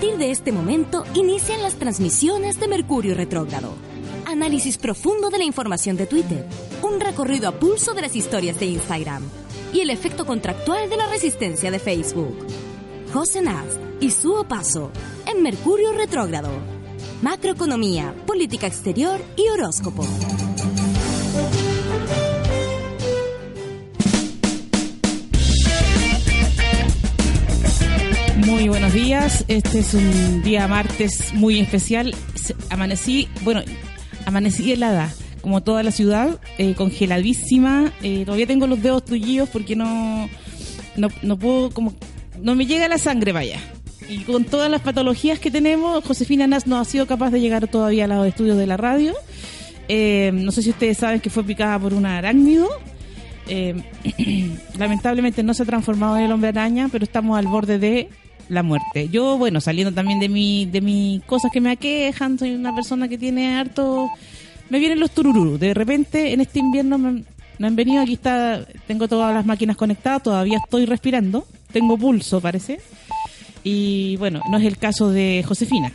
partir de este momento inician las transmisiones de Mercurio Retrógrado. Análisis profundo de la información de Twitter, un recorrido a pulso de las historias de Instagram y el efecto contractual de la resistencia de Facebook. José Naz y su Paso en Mercurio Retrógrado. Macroeconomía, política exterior y horóscopo. Muy buenos días. Este es un día martes muy especial. Amanecí, bueno, amanecí helada, como toda la ciudad, eh, congeladísima. Eh, todavía tengo los dedos tullidos porque no, no, no puedo, como, no me llega la sangre, vaya. Y con todas las patologías que tenemos, Josefina Nas no ha sido capaz de llegar todavía a los estudios de la radio. Eh, no sé si ustedes saben que fue picada por un arácnido. lamentablemente no se ha transformado en el hombre araña, pero estamos al borde de la muerte. Yo, bueno, saliendo también de mi, de mis cosas que me aquejan, soy una persona que tiene harto... Me vienen los tururú. De repente, en este invierno me, han venido, aquí está, tengo todas las máquinas conectadas, todavía estoy respirando, tengo pulso, parece. Y bueno, no es el caso de Josefina.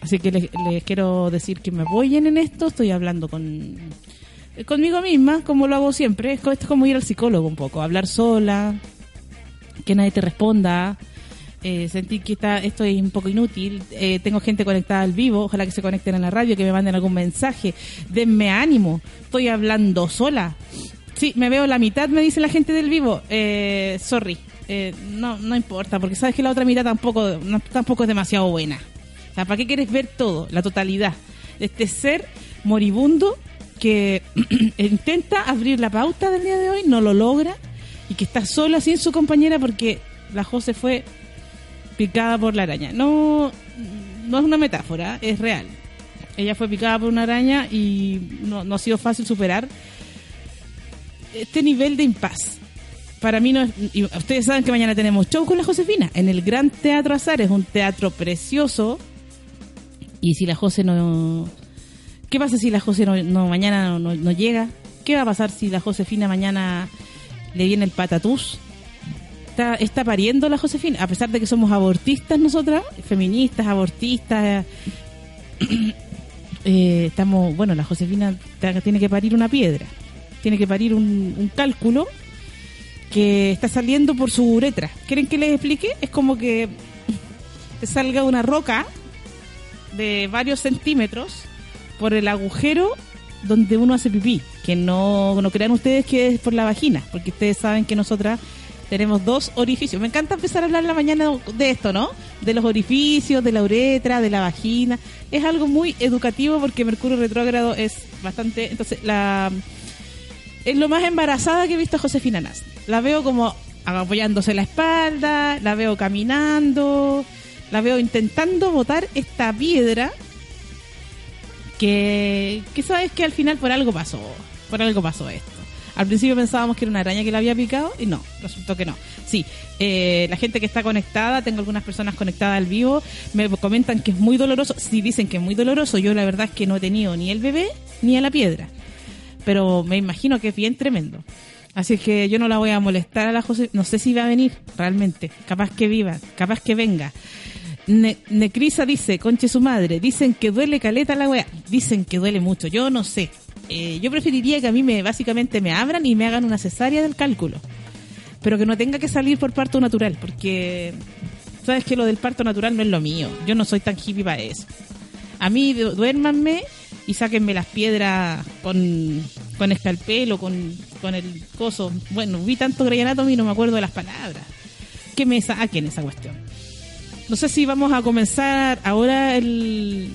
Así que les, quiero decir que me apoyen en esto, estoy hablando con conmigo misma, como lo hago siempre. Esto es como ir al psicólogo un poco, hablar sola, que nadie te responda, eh, sentí que está, esto es un poco inútil. Eh, tengo gente conectada al vivo, ojalá que se conecten a la radio, que me manden algún mensaje. Denme ánimo, estoy hablando sola. Sí, me veo la mitad, me dice la gente del vivo. Eh, sorry, eh, no, no importa, porque sabes que la otra mitad tampoco, tampoco es demasiado buena. O sea, ¿para qué quieres ver todo, la totalidad este ser moribundo que intenta abrir la pauta del día de hoy, no lo logra y que está sola sin su compañera porque la José fue picada por la araña. No, no es una metáfora, es real. Ella fue picada por una araña y no, no ha sido fácil superar este nivel de impas. Para mí no es, y ustedes saben que mañana tenemos show con la Josefina en el Gran Teatro Azar, es un teatro precioso. Y si la Jose no... ¿Qué pasa si la Jose no, mañana no, no, llega? ¿Qué va a pasar si la Josefina mañana le viene el patatús? Está, pariendo la Josefina, a pesar de que somos abortistas nosotras, feministas, abortistas. Eh, estamos, bueno, la Josefina tiene que parir una piedra, tiene que parir un, cálculo que está saliendo por su uretra. ¿Quieren que les explique? Es como que te salga una roca de varios centímetros por el agujero donde uno hace pipí. Que no, no crean ustedes que es por la vagina, porque ustedes saben que nosotras tenemos dos orificios. Me encanta empezar a hablar en la mañana de esto, ¿no? De los orificios, de la uretra, de la vagina. Es algo muy educativo porque Mercurio retrógrado es bastante... Entonces, la es lo más embarazada que he visto a Josefina Nas. La veo como apoyándose la espalda, la veo caminando, la veo intentando botar esta piedra que, que sabes que al final por algo pasó, por algo pasó esto. Al principio pensábamos que era una araña que la había picado y no, resultó que no. Sí, eh, la gente que está conectada, tengo algunas personas conectadas al vivo, me comentan que es muy doloroso. Sí, dicen que es muy doloroso. Yo la verdad es que no he tenido ni el bebé ni a la piedra. Pero me imagino que es bien tremendo. Así que yo no la voy a molestar a la José. No sé si va a venir realmente. Capaz que viva, capaz que venga. Necrisa dice, conche su madre, dicen que duele caleta la wea. Dicen que duele mucho. Yo no sé. Eh, yo preferiría que a mí me básicamente me abran y me hagan una cesárea del cálculo. Pero que no tenga que salir por parto natural, porque sabes que lo del parto natural no es lo mío. Yo no soy tan hippie para eso. A mí duérmanme y sáquenme las piedras con, con escalpel con, con el coso. Bueno, vi tanto Grey Anatomy y no me acuerdo de las palabras. Que me saquen esa cuestión. No sé si vamos a comenzar ahora el,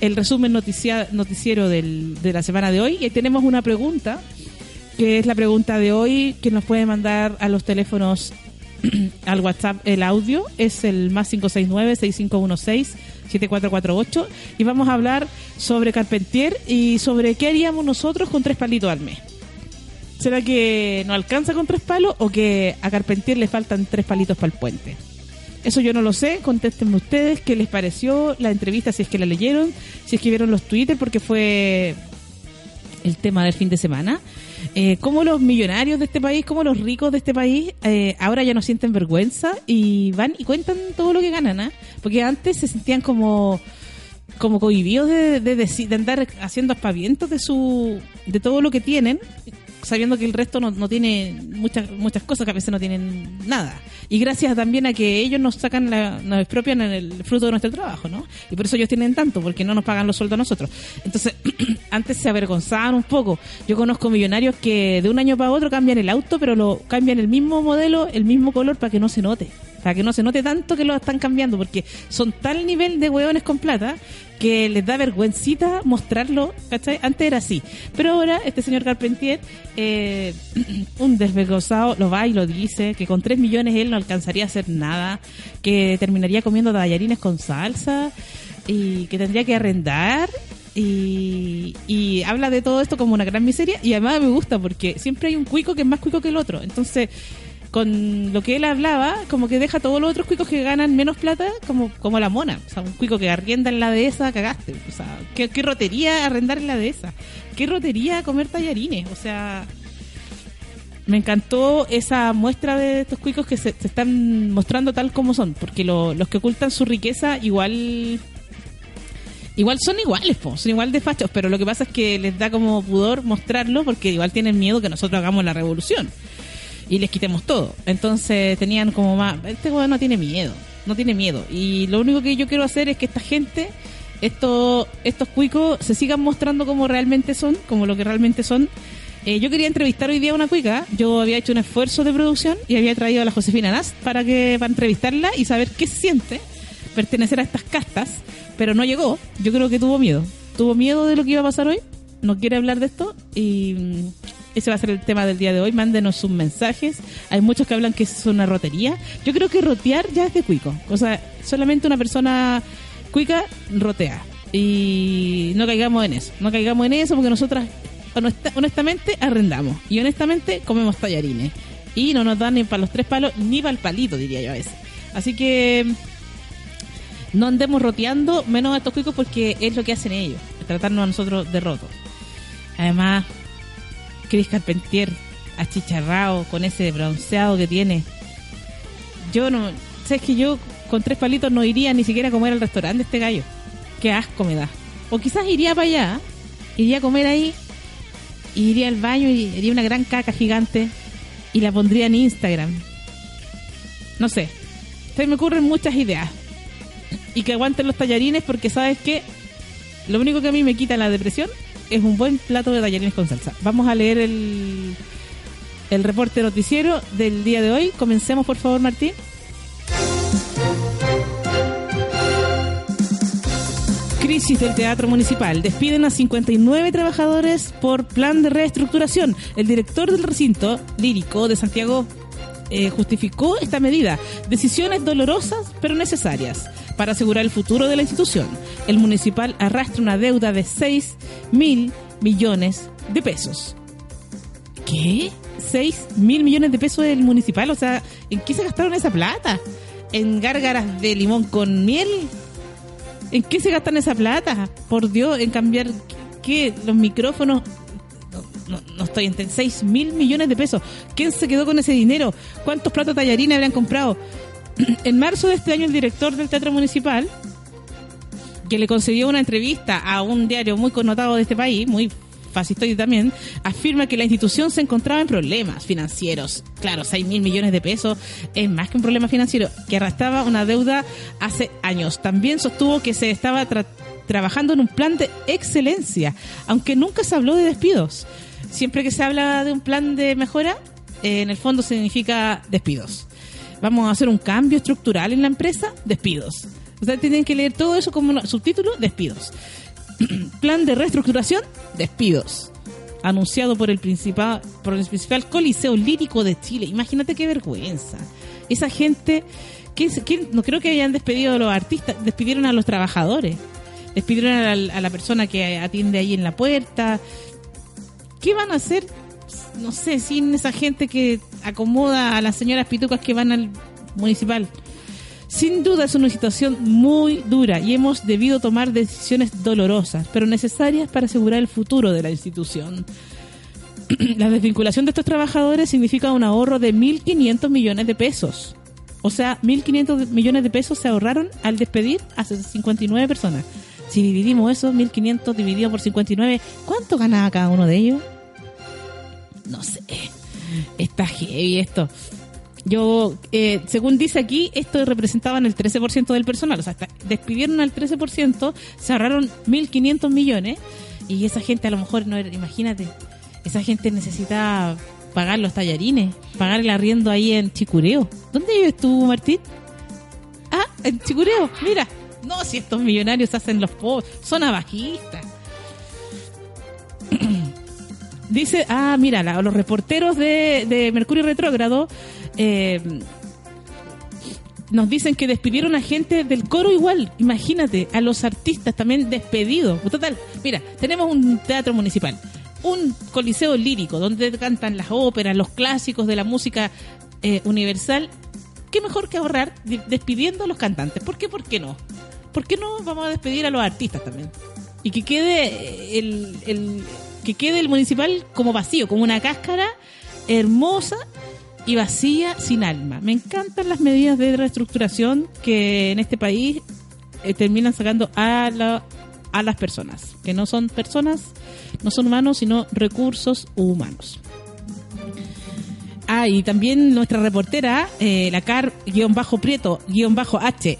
el resumen noticia, noticiero del, de la semana de hoy. Y tenemos una pregunta, que es la pregunta de hoy, que nos puede mandar a los teléfonos al WhatsApp el audio. Es el más 569-6516-7448. Y vamos a hablar sobre Carpentier y sobre qué haríamos nosotros con tres palitos al mes. ¿Será que no alcanza con tres palos o que a Carpentier le faltan tres palitos para el puente? Eso yo no lo sé, contéstenme ustedes qué les pareció la entrevista, si es que la leyeron, si es que vieron los Twitter, porque fue el tema del fin de semana. Eh, cómo los millonarios de este país, como los ricos de este país, eh, ahora ya no sienten vergüenza y van y cuentan todo lo que ganan, ¿ah? Porque antes se sentían como como cohibidos de, de, de andar haciendo aspavientos de su de todo lo que tienen sabiendo que el resto no, no, tiene muchas muchas cosas que a veces no tienen nada. Y gracias también a que ellos nos sacan la, nos expropian el fruto de nuestro trabajo no y por eso ellos tienen tanto porque no nos pagan los sueldos a nosotros. Entonces antes se avergonzaban un poco. Yo conozco millonarios que de un año para otro cambian el auto pero lo cambian el mismo modelo el mismo color para que no se note. Para que no se note tanto que lo están cambiando porque son tal nivel de hueones con plata que les da vergüencita mostrarlo, ¿cachai? Antes era así. Pero ahora este señor Carpentier, eh, un desvergonzado, lo va y lo dice, que con 3 millones él no alcanzaría a hacer nada, que terminaría comiendo tallarines con salsa y que tendría que arrendar. Y, y habla de todo esto como una gran miseria y además me gusta porque siempre hay un cuico que es más cuico que el otro. Entonces con lo que él hablaba, como que deja todos los otros cuicos que ganan menos plata como, como la mona. O sea, un cuico que arrienda en la dehesa, cagaste. O sea, ¿qué, qué rotería arrendar en la dehesa? ¿Qué rotería comer tallarines? O sea, me encantó esa muestra de estos cuicos que se, están mostrando tal como son, porque lo, los que ocultan su riqueza igual igual son iguales, son igual de fachos, pero lo que pasa es que les da como pudor mostrarlo porque igual tienen miedo que nosotros hagamos la revolución y les quitemos todo. Entonces tenían como más, este weón no tiene miedo, no tiene miedo. Y lo único que yo quiero hacer es que esta gente, estos, estos cuicos, se sigan mostrando como realmente son, como lo que realmente son. Eh, yo quería entrevistar hoy día a una cuica, yo había hecho un esfuerzo de producción y había traído a la Josefina Nast para que para entrevistarla y saber qué siente pertenecer a estas castas, pero no llegó. Yo creo que tuvo miedo. Tuvo miedo de lo que iba a pasar hoy, no quiere hablar de esto y mm, ese va a ser el tema del día de hoy. Mándenos sus mensajes. Hay muchos que hablan que es una rotería. Yo creo que rotear ya es de cuico. O sea, solamente una persona cuica rotea. Y no caigamos en eso. No caigamos en eso porque nosotras honestamente arrendamos. Y honestamente comemos tallarines. Y no nos dan ni para los tres palos ni para el palito, diría yo a veces. Así que no andemos roteando menos a estos cuicos porque es lo que hacen ellos. Tratarnos a nosotros de rotos. Además, Chris Carpentier achicharrado con ese bronceado que tiene. Yo no, sabes que yo con tres palitos no iría ni siquiera a comer al restaurante este gallo. Qué asco me da. O quizás iría para allá, iría a comer ahí, iría al baño y haría una gran caca gigante y la pondría en Instagram. No sé. Se me ocurren muchas ideas. Y que aguanten los tallarines porque sabes que lo único que a mí me quita la depresión es un buen plato de tallarines con salsa. Vamos a leer el, el reporte noticiero del día de hoy. Comencemos, por favor, Martín. Crisis del Teatro Municipal. Despiden a 59 trabajadores por plan de reestructuración. El director del recinto lírico de Santiago eh, justificó esta medida. Decisiones dolorosas pero necesarias para asegurar el futuro de la institución. El municipal arrastra una deuda de 6 mil millones de pesos. ¿Qué? 6 mil millones de pesos del municipal. O sea, ¿en qué se gastaron esa plata? ¿En gárgaras de limón con miel? ¿En qué se gastan esa plata? Por Dios, en cambiar ¿qué? Los micrófonos. No, no, estoy en 6 mil millones de pesos. ¿Quién se quedó con ese dinero? ¿Cuántos platos tallarines habrían comprado? En marzo de este año, el director del Teatro Municipal, que le concedió una entrevista a un diario muy connotado de este país, muy fascistoide también, afirma que la institución se encontraba en problemas financieros. Claro, 6 mil millones de pesos es más que un problema financiero, que arrastraba una deuda hace años. También sostuvo que se estaba trabajando en un plan de excelencia, aunque nunca se habló de despidos. Siempre que se habla de un plan de mejora, eh, en el fondo significa despidos. Vamos a hacer un cambio estructural en la empresa, despidos. Ustedes tienen que leer todo eso como subtítulo, despidos. Plan de reestructuración, despidos. Anunciado por el principal, por el principal coliseo lírico de Chile. Imagínate qué vergüenza. Esa gente, ¿quién, quién, no creo que hayan despedido a los artistas, despidieron a los trabajadores, despidieron a la, a la persona que atiende ahí en la puerta. ¿Qué van a hacer? No sé, sin esa gente que acomoda a las señoras pitucas que van al municipal Sin duda es una situación muy dura y hemos debido tomar decisiones dolorosas, pero necesarias para asegurar el futuro de la institución. la desvinculación de estos trabajadores significa un ahorro de 1.500 millones de pesos. O sea, 1.500 millones de pesos se ahorraron al despedir a 59 personas. Si dividimos eso, 1.500 dividido por 59, ¿cuánto ganaba cada uno de ellos? No sé. Está heavy esto. Yo, eh, según dice aquí, esto representaban el 13% del personal. O sea, despidieron al 13%, se ahorraron 1.500 millones. Y esa gente a lo mejor no imagínate, esa gente necesita pagar los tallarines, pagar el arriendo ahí en Chicureo. ¿Dónde vives tú, Martín? Ah, en Chicureo, mira. No, si estos millonarios hacen los pobres, son abajistas. Dice, ah, mira, los reporteros de, Mercurio Retrógrado eh, nos dicen que despidieron a gente del coro igual. Imagínate, a los artistas también despedidos. Total, mira, tenemos un teatro municipal un coliseo lírico donde cantan las óperas, los clásicos de la música eh, universal, qué mejor que ahorrar despidiendo a los cantantes. ¿Por qué? ¿Por qué no? ¿Por qué no vamos a despedir a los artistas también? Y que quede el, que quede el municipal como vacío, como una cáscara hermosa y vacía sin alma. Me encantan las medidas de reestructuración que en este país eh, terminan sacando a, la, a las personas, que no son personas no son humanos, sino recursos humanos. Ah, y también nuestra reportera, eh, la car-prieto-h-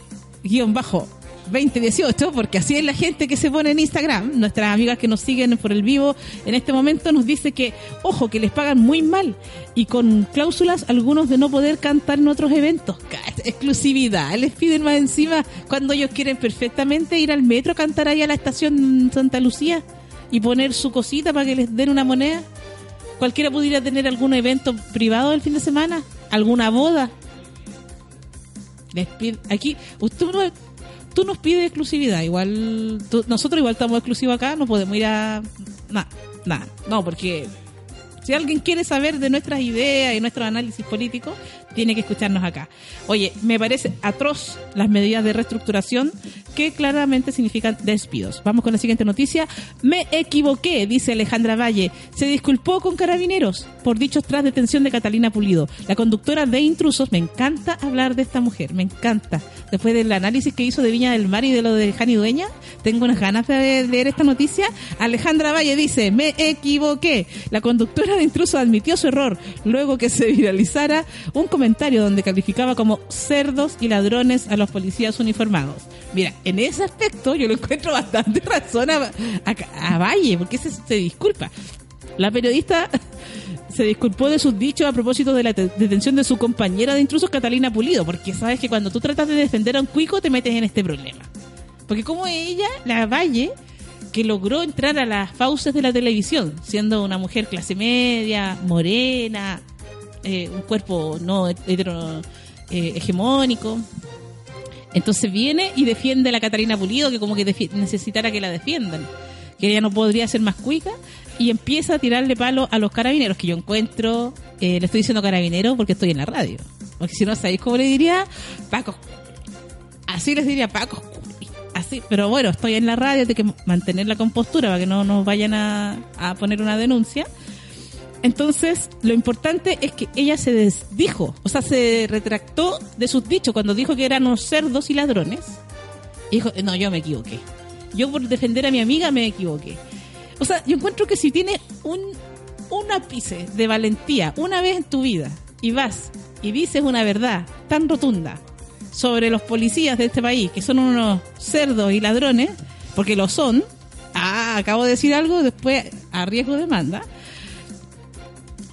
2018, porque así es la gente que se pone en Instagram, nuestras amigas que nos siguen por el vivo en este momento nos dice que, ojo, que les pagan muy mal y con cláusulas algunos de no poder cantar en otros eventos. Exclusividad, les piden más encima cuando ellos quieren perfectamente ir al metro a cantar ahí a la estación Santa Lucía y poner su cosita para que les den una moneda. Cualquiera pudiera tener algún evento privado el fin de semana, alguna boda. aquí, usted no, tú nos pides exclusividad, igual nosotros igual estamos exclusivos acá, no podemos ir a nada, nada, no, porque si alguien quiere saber de nuestras ideas y nuestro análisis político, tiene que escucharnos acá. Oye, me parece atroz las medidas de reestructuración que claramente significan despidos. Vamos con la siguiente noticia. Me equivoqué, dice Alejandra Valle. Se disculpó con carabineros por dichos tras detención de Catalina Pulido. La conductora de intrusos, me encanta hablar de esta mujer, me encanta. Después del análisis que hizo de Viña del Mar y de lo de Jani Dueña, tengo unas ganas de leer esta noticia. Alejandra Valle dice, me equivoqué. La conductora de intrusos admitió su error luego que se viralizara un comentario donde calificaba como cerdos y ladrones a los policías uniformados. Mira, en ese aspecto yo lo encuentro bastante razón a, Valle, porque se, disculpa. La periodista se disculpó de sus dichos a propósito de la detención de su compañera de intrusos, Catalina Pulido, porque sabes que cuando tú tratas de defender a un cuico te metes en este problema. Porque como hetera, la Valle, que logró entrar a las fauces de la televisión, siendo una mujer clase media, morena, eh, un cuerpo no hetero, eh, hegemónico, entonces viene y defiende a la Catalina Pulido, que como que necesitara que la defiendan, que ella no podría ser más cuica, y empieza a tirarle palo a los carabineros, que yo encuentro, eh, le estoy diciendo carabinero porque estoy en la radio. Porque si no sabéis cómo le diría, Paco. Así les diría Paco. Así, pero bueno, estoy en la radio, tengo que mantener la compostura para que no nos vayan a poner una denuncia. Entonces, lo importante es que ella se desdijo, o sea, se retractó de sus dichos cuando dijo que eran unos cerdos y ladrones. Y dijo, no, yo me equivoqué. Yo por defender a mi amiga me equivoqué. O sea, yo encuentro que si tienes un, un ápice de valentía una vez en tu vida y vas y dices una verdad tan rotunda sobre los policías de este país, que son unos cerdos y ladrones, porque lo son, ah, acabo de decir algo, después a riesgo de demanda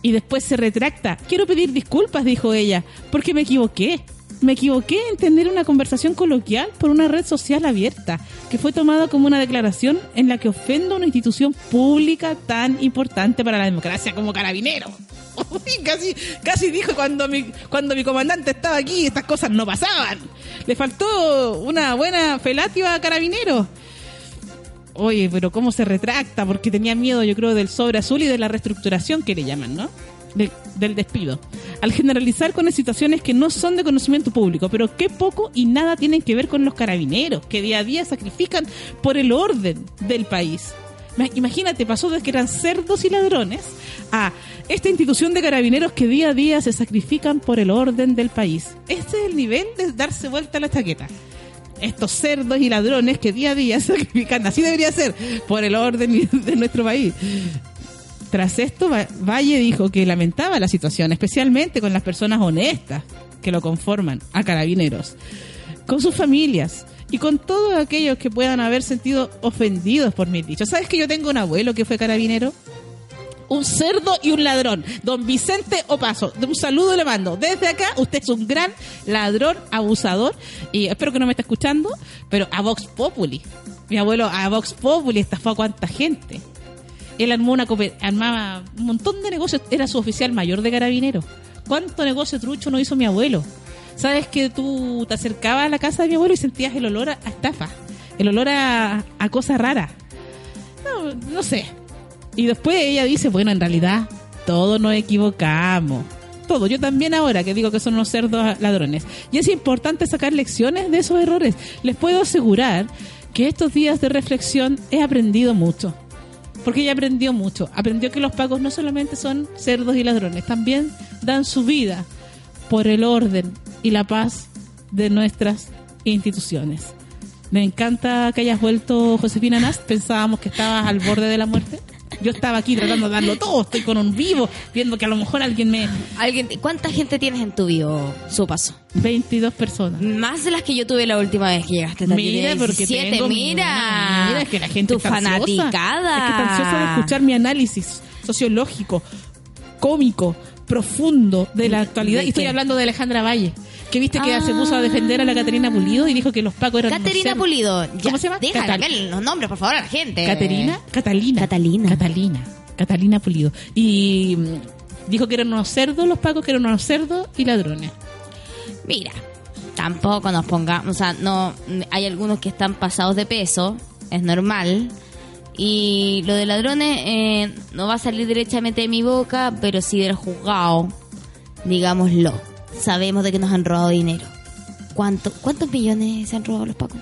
y después se retracta. Quiero pedir disculpas, dijo ella, porque me equivoqué. Me equivoqué en tener una conversación coloquial por una red social abierta, que fue tomada como una declaración en la que ofendo a una institución pública tan importante para la democracia como Carabinero. casi, casi dijo cuando mi, cuando mi comandante estaba aquí, estas cosas no pasaban. Le faltó una buena felativa a Carabinero oye, pero ¿cómo se retracta? Porque tenía miedo, yo creo, del sobre azul y de la reestructuración que le llaman, ¿no? de- del despido, al generalizar con situaciones que no son de conocimiento público, pero que poco y nada tienen que ver con los carabineros, que día a día sacrifican por el orden del país. Ma- Imagínate, pasó de que eran cerdos y ladrones a esta institución de carabineros que día a día se sacrifican por el orden del país. Este es el nivel de darse vuelta a la chaqueta. Estos cerdos y ladrones que día a día sacrifican, así debería ser, por el orden de nuestro país. Tras esto, Va- Valle dijo que lamentaba la situación, especialmente con las personas honestas que lo conforman, a carabineros, con sus familias y con todos aquellos que puedan haber sentido ofendidos por mis dichos. ¿Sabes que yo tengo un abuelo que fue carabinero? Un cerdo y un ladrón. Don Vicente Opaso, un saludo le mando. Desde acá, usted es un gran ladrón, abusador, y espero que no me esté escuchando, pero a Vox Populi. Mi abuelo a Vox Populi estafó a cuánta gente. Él armó una armaba un montón de negocios, era su oficial mayor de carabinero. ¿Cuánto negocio trucho no hizo mi abuelo? ¿Sabes que tú te acercabas a la casa de mi abuelo y sentías el olor a, estafa? El olor a, a cosa rara. No, no sé. Y después ella dice, bueno, en realidad todos nos equivocamos. Todo, yo también ahora que digo que son unos cerdos ladrones. Y es importante sacar lecciones de esos errores. Les puedo asegurar que estos días de reflexión he aprendido mucho. Porque ella aprendió mucho. Aprendió que los pagos no solamente son cerdos y ladrones, también dan su vida por el orden y la paz de nuestras instituciones. Me encanta que hayas vuelto, Josefina Nast. Pensábamos que estabas al borde de la muerte. Yo estaba aquí tratando de darlo todo. Estoy con un vivo, viendo que a lo mejor alguien me. ¿Alguien, ¿Cuánta gente tienes en tu vivo, su paso? 22 personas. Más de las que yo tuve la última vez que llegaste. Mira, porque 17, tengo mi- mira. Mira, es que la gente Tu está ansiosa. fanaticada. Es que está ansiosa de escuchar mi análisis sociológico, cómico, profundo de la actualidad. ¿de Y estoy hablando de Alejandra Valle, que viste que Ah. se puso a defender a la Caterina Pulido y dijo que los pacos eran Caterina cerdos. Pulido. Ya, ¿Cómo se llama? Déjala Catal- que los nombres, por favor, a la gente. Caterina, Catalina. Catalina. Catalina. Catalina Pulido. Y mm, dijo que eran unos cerdos los pacos, que eran unos cerdos y ladrones. Mira, tampoco nos pongamos, o sea, no, hay algunos que están pasados de peso, es normal. Y lo de ladrones eh, no va a salir directamente de mi boca, pero sí del juzgado, digámoslo. Sabemos de que nos han robado dinero. ¿Cuánto, ¿Cuántos millones se han robado los pacos?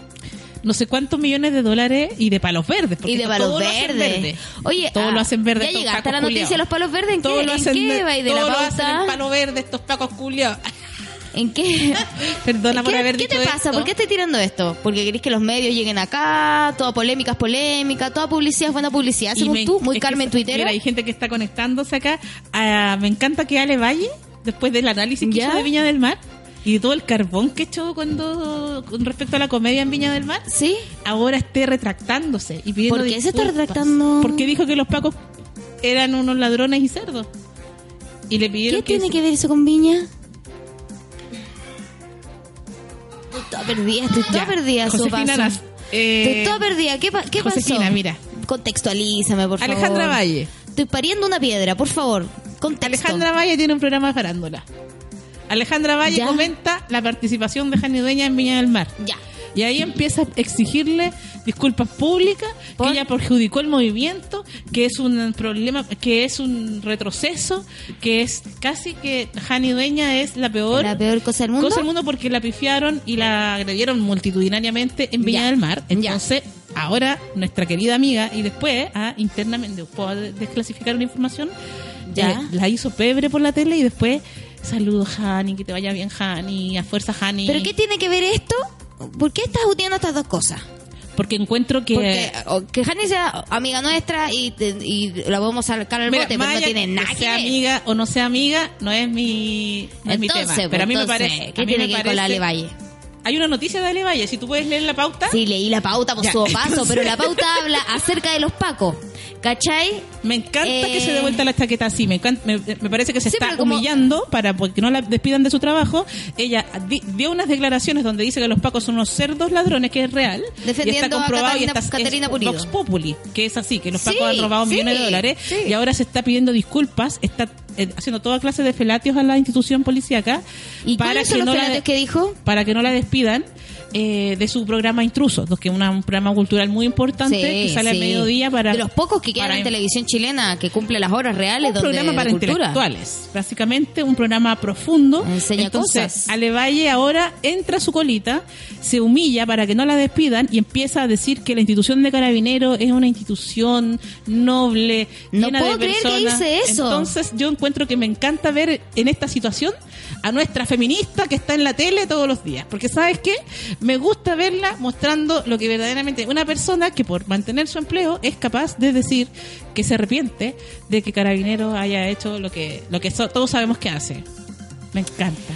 No sé cuántos millones de dólares y de palos verdes. porque Y de palos verdes. verde. Oye, todo ah, lo hacen verde. ¿Ya llegaste a la noticia de los palos verdes? ¿En Todo qué, lo ¿en hacen qué de- va? ¿Y de la todo lo hacen en palo verde estos pacos culiados. ¿En qué? Perdona por ¿Qué, haber qué dicho te pasa? esto. ¿Por qué estoy tirando esto? Porque querés que los medios lleguen acá, toda polémica es polémica, toda publicidad es buena publicidad, según me- tú, muy Carmen Twitter. Mira, hay gente que está conectándose acá. Ah, me encanta que Ale Valle, después del análisis que ¿Ya? hizo de Viña del Mar y de todo el carbón que echó cuando con respecto a la comedia en Viña del Mar, ¿Sí? ahora esté retractándose y pidiendo ¿Por qué se está retractando? Porque dijo que los pacos eran unos ladrones y cerdos. Y le pidieron ¿Qué tiene que ver eso con Viña? Estoy toda perdida, estoy toda Ya, perdida, su Josefina eh, Estoy toda perdida, ¿qué, pa- qué Josefina, pasó? mira. Contextualízame, por favor. Alejandra Valle. Estoy pariendo una piedra, por favor. Contexto. Alejandra Valle tiene un programa de farándula. Alejandra Valle Ya. comenta la participación de Jani Dueña en Viña del Mar. Ya. Y ahí empieza a exigirle disculpas públicas, ¿Por? que ella perjudicó el movimiento, que es un problema, que es un retroceso, que es casi que Jani Dueña es la peor, ¿La peor cosa del mundo? cosa del mundo porque la pifiaron y la agredieron multitudinariamente en Viña Ya. del Mar. Ya. Entonces, ahora nuestra querida amiga, y después, ah, internamente, puedo desclasificar una información, Ya. eh, la hizo pebre por la tele y después, saludos Hani, que te vaya bien Hani, a fuerza Hani. ¿Pero qué tiene que ver esto? ¿Por qué estás uniendo estas dos cosas? Porque encuentro que... Porque o que Jani sea amiga nuestra y, y la vamos a sacar al Mira, bote, pero no tiene que nada que sea ver. amiga o no sea amiga, no es mi, no es mi Entonces, tema. Pero a mí me entonces, parece... ¿Qué tiene que ver con la parece- Ale Valle? Hay una noticia de Ale Valle, si tú puedes leer la pauta. Sí, leí la pauta por Ya, su paso, entonces- pero la pauta habla acerca de los pacos. ¿Cachai? Me encanta que Eh, se dé vuelta la chaqueta así. Me, encanta- me, me parece que se Sí, está como- humillando para que no la despidan de su trabajo. Ella di- dio unas declaraciones donde dice que los pacos son unos cerdos ladrones, que es real. Defendiendo y está a comprobado y Catalina- está Caterina es Pulido. Vox Populi, que es así, que los Sí, pacos han robado sí, millones de dólares y ahora se está pidiendo disculpas, está eh, haciendo toda clase de felatios a la institución policíaca ¿Y para cuáles son que los no la que dijo? para que no la despidan eh, de su programa Intrusos, que es una- un programa cultural muy importante que sale sí. al mediodía para... De los pocos que quedan en televisión chilena que cumple las horas reales un donde programa para cultura. intelectuales, básicamente un programa profundo. Enseña Entonces, cosas. Ale Valle ahora entra a su colita, se humilla para que no la despidan y empieza a decir que la institución de Carabineros es una institución noble, No llena puedo de creer que dice eso. Entonces, yo encuentro que me encanta ver en esta situación a nuestra feminista que está en la tele todos los días, porque sabes qué, me gusta verla mostrando lo que verdaderamente una persona que por mantener su empleo es capaz de decir que se arrepiente de que Carabinero haya hecho lo que lo que so- todos sabemos que hace. Me encanta.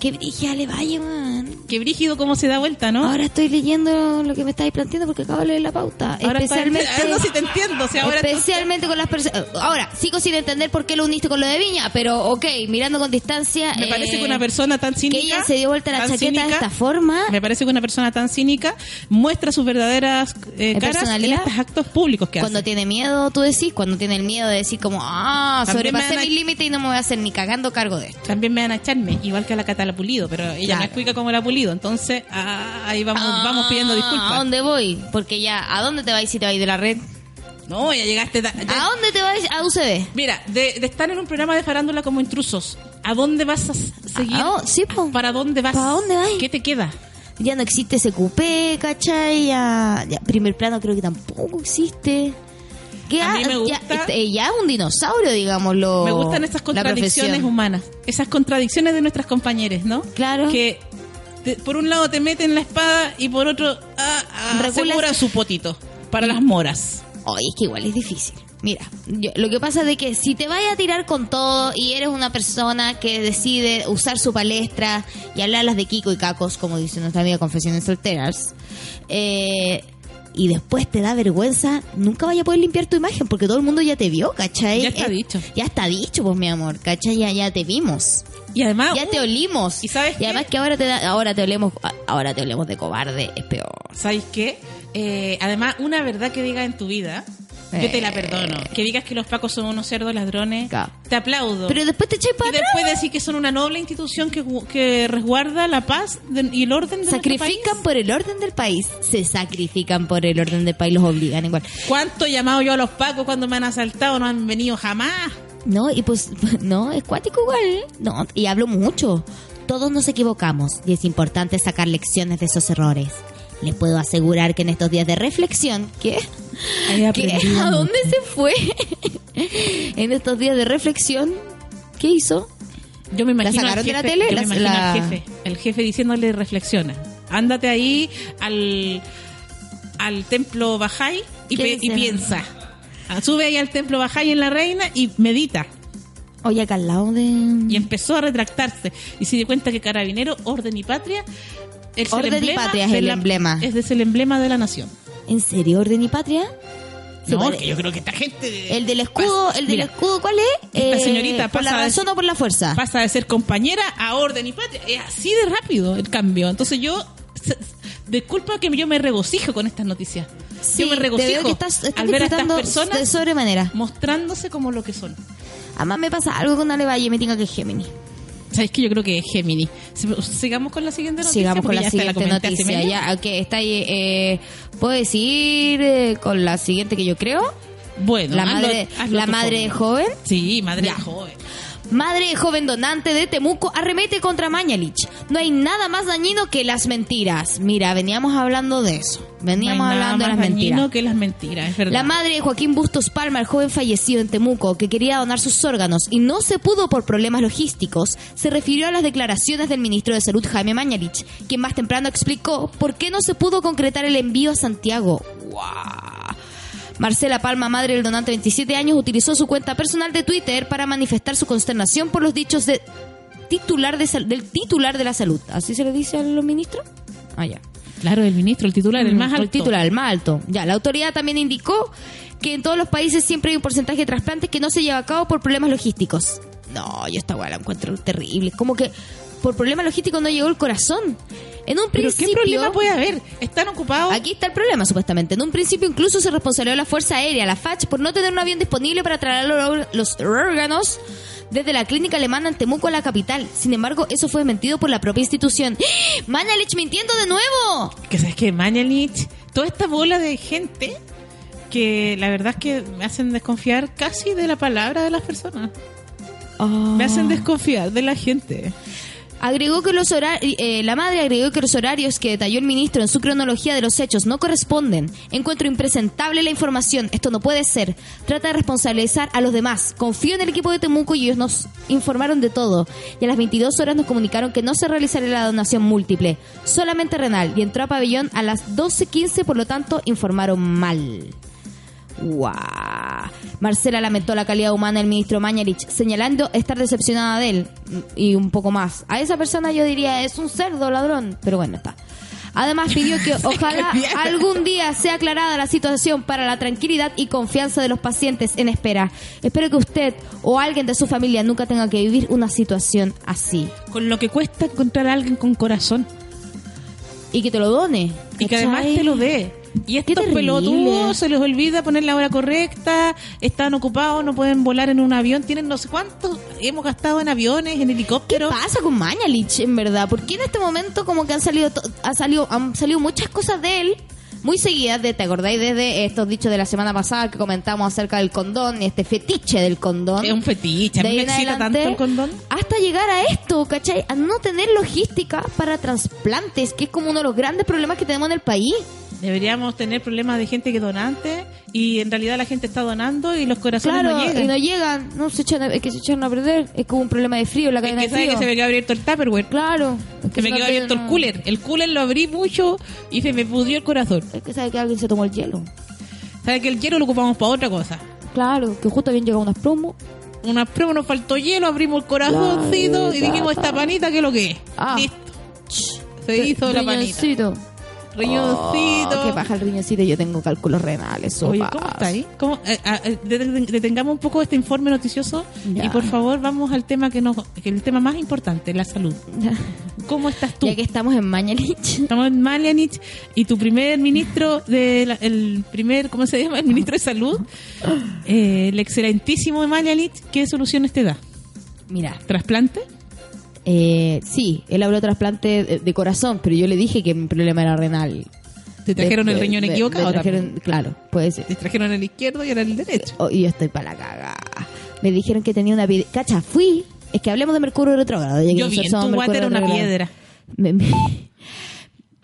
Qué brillo le vaya, man. Qué brígido cómo se da vuelta, ¿no? Ahora estoy leyendo lo que me estáis planteando porque acabo de leer la pauta. Ahora especialmente, ah, no, sí te entiendo, o sea, ahora especialmente con las personas. Ahora, sigo sin entender por qué lo uniste con lo de Viña, pero ok, mirando con distancia. me parece eh, que una persona tan cínica que ella se dio vuelta la chaqueta de esta forma. Me parece que una persona tan cínica muestra sus verdaderas eh, ¿De caras en estos actos públicos que Cuando hace. tiene miedo, tú decís, cuando tiene el miedo de decir como, ah, También sobrepasé a- mi límite y no me voy a hacer ni cagando cargo de esto. También me van a echarme, igual que a la Catala Pulido, pero ella Claro. no es cuica como la Pulido, entonces ah, ahí vamos, Ah, vamos pidiendo ¿A disculpas. dónde voy? Porque ya, ¿a dónde te vais si te vais de la red? No, ya llegaste. ya- ¿A dónde te vais? A UCB. Mira, de, de estar en un programa de farándula como intrusos, ¿a dónde vas a seguir? Ah, oh, sí, po. ¿Para dónde vas? ¿Para dónde vas? ¿Qué te queda? Ya no existe ese cupé, ¿cachai? Ya, ya primer plano creo que tampoco existe. ¿Qué A mí me gusta- este, ya es un dinosaurio, digámoslo. Me gustan estas la contradicciones humanas, esas contradicciones de nuestras compañeros, ¿no? Claro. Que te- por un lado te meten la espada y por otro ah, ah, aseguran su potito para las moras. Oye, es que igual es difícil. Mira, yo- lo que pasa es de que si te vayas a tirar con todo y eres una persona que decide usar su palestra y hablarlas de Kiko y Cacos, como dice nuestra amiga Confesiones Solteras, eh, y después te da vergüenza, nunca vaya a poder limpiar tu imagen porque todo el mundo ya te vio, ¿cachai? Ya está Eh, dicho. Ya está dicho, pues mi amor, ¿cachai? Ya, ya te vimos. Y además, Ya te olimos. ¿Y sabes qué? además que ahora te da, ahora te olemos, ahora te olemos de cobarde, es peor. ¿sabes qué? Eh, además, una verdad que digas en tu vida, yo te la perdono. Que digas que los pacos son unos cerdos ladrones, Claro. te aplaudo. Pero después te echáis para y después decir que son una noble institución que, gu- que resguarda la paz de- y el orden de nuestro sacrifican país. por el orden del país. Se sacrifican por el orden del país, los obligan igual. ¿Cuánto he llamado yo a los pacos cuando me han asaltado? No han venido jamás. No, y pues, no, es cuático igual. No, y hablo mucho. Todos nos equivocamos y es importante sacar lecciones de esos errores. Les puedo asegurar que en estos días de reflexión, ¿qué? ¿A dónde se fue? en estos días de reflexión, ¿qué hizo? Yo me imagino sacaron al de la jefe, tele? yo me La- imagino la- al jefe, el jefe diciéndole reflexiona. Ándate ahí al al templo Bajay y, ¿Qué pe- y piensa. Ah, Sube ahí al templo Bajay en la reina y medita. Oye, acá al lado de... Y empezó a retractarse. Y se dio cuenta que Carabinero, Orden y Patria es Orden y emblema Patria es el la- emblema. Es, es el emblema de la nación. ¿En serio, Orden y Patria? No, pare- que yo creo que esta gente... El del escudo, el del mira, escudo, ¿cuál es? Eh, Esta señorita ¿Por la pasa de- razón o por la fuerza? pasa de ser compañera a orden y patria. Es así de rápido el cambio. Entonces yo, disculpa que yo me regocijo con estas noticias. Sí, yo me te veo regocijo que estás, estás al ver a estas personas de sobremanera. mostrándose como lo que son. Además me pasa algo con Ale Valle, me tenga que es ¿Sabes que Yo creo que es Géminis. Si- Sigamos con la siguiente noticia. Sigamos con la ya siguiente hace noticia. Ya, ok, está ahí. Eh, ¿Puedo decir eh, con la siguiente que yo creo? Bueno, la hazlo- madre, hazlo la madre de joven. Sí, madre Ya. joven. Madre de joven donante de Temuco arremete contra Mañalich. No hay nada más dañino que las mentiras. Mira, veníamos hablando de eso. Veníamos No hay nada hablando de las más dañino mentiras. que las mentiras, es verdad. La madre de Joaquín Bustos Palma, el joven fallecido en Temuco, que quería donar sus órganos y no se pudo por problemas logísticos, se refirió a las declaraciones del ministro de Salud Jaime Mañalich, quien más temprano explicó por qué no se pudo concretar el envío a Santiago. ¡Guau! Marcela Palma, madre del donante de 27 años, utilizó su cuenta personal de Twitter para manifestar su consternación por los dichos de titular de sal- del titular de la salud. ¿Así se le dice a los ministros? Ah, ya. Claro, el ministro, el titular, el Mm, más alto. El titular, el más alto. Ya, la autoridad también indicó que en todos los países siempre hay un porcentaje de trasplantes que no se lleva a cabo por problemas logísticos. No, yo esta weá la encuentro terrible. Como que por problemas logísticos no llegó el corazón. En un Pero principio... ¿qué problema puede haber? Están ocupados. Aquí está el problema, supuestamente. En un principio incluso se responsabilizó la Fuerza Aérea, la FACH, por no tener un avión disponible para trasladar los- órganos desde la clínica alemana en Temuco a la capital. Sin embargo, eso fue desmentido por la propia institución. ¡Ah! ¡Mañalich mintiendo de nuevo! Que sabes que Mañalich, toda esta bola de gente que la verdad es que me hacen desconfiar casi de la palabra de las personas. Me hacen desconfiar de la gente. Agregó que los horarios, la madre agregó que los horarios que detalló el ministro en su cronología de los hechos no corresponden. Encuentro impresentable la información. Esto no puede ser. Trata de responsabilizar a los demás. Confío en el equipo de Temuco y ellos nos informaron de todo. Y a las 22 horas nos comunicaron que no se realizaría la donación múltiple, solamente renal. Y entró a pabellón a las 12.15, por lo tanto informaron mal. ¡Guau! Marcela lamentó la calidad humana del ministro Mañalich, señalando estar decepcionada de él y un poco más. A esa persona yo diría es un cerdo ladrón, pero bueno, está. Además pidió que ojalá algún día sea aclarada la situación para la tranquilidad y confianza de los pacientes en espera. Espero que usted o alguien de su familia nunca tenga que vivir una situación así. Con lo que cuesta encontrar a alguien con corazón. Y que te lo done. Y que además te lo dé. Y estos pelotudos se les olvida poner la hora correcta, están ocupados, no pueden volar en un avión, tienen no sé cuántos, hemos gastado en aviones, en ¿Qué helicópteros. pasa con Mañalich, en verdad? ¿Por qué en este momento como que han salido, ha salido, han salido muchas cosas de él? Muy seguidas, de, ¿te acordáis desde estos dichos de la semana pasada que comentamos acerca del condón y este fetiche del condón? Es un fetiche, a mí me excita tanto el condón. Hasta llegar a esto, ¿cachai? A no tener logística para trasplantes, que es como uno de los grandes problemas que tenemos en el país. Deberíamos tener problemas de gente que donante y en realidad la gente está donando y los corazones Claro, no llegan. y no llegan, no se echan, es que se echan a perder, es como un problema de frío en la Es cadena que de frío. que se me quedó abierto el Tupperware. Claro. es que Se me quedó abierto el no- cooler. El cooler lo abrí mucho y se me pudrió el corazón. Es que sabe que alguien se tomó el hielo. Sabe que el hielo lo ocupamos para otra cosa. Claro, que justo habían llegado unas promos. Una prueba nos faltó hielo, abrimos el corazoncito y dijimos esta panita que es lo que es. Ah. Listo. Se hizo la panita. Riñoncito. Oh, que baja el riñoncito, yo tengo cálculos renales. Oye. ¿cómo está ahí? ¿Cómo, eh, ah, eh, deten- detengamos un poco este informe noticioso Ya. y por favor vamos al tema que nos, que el tema más importante, la salud. ¿Cómo estás tú? Ya que estamos en Mañalich. Estamos en Malianich y tu primer ministro de la- el primer, ¿cómo se llama? El ministro de salud, eh, el excelentísimo Malianich, ¿qué soluciones te da? Mira, ¿Trasplante? Eh, sí, él habló de trasplante de, de corazón, pero yo le dije que mi problema era renal. Te trajeron De- el de- riñón de- equivocado trajeron-. Claro, puede ser. Te trajeron el izquierdo y era el derecho. Oh, y yo estoy para la caga. Me dijeron que tenía una piedra. Cacha, fui. Es que hablemos de Mercurio retrógrado. Yo vi nosotros en tu Mercurio water una piedra. Me- me-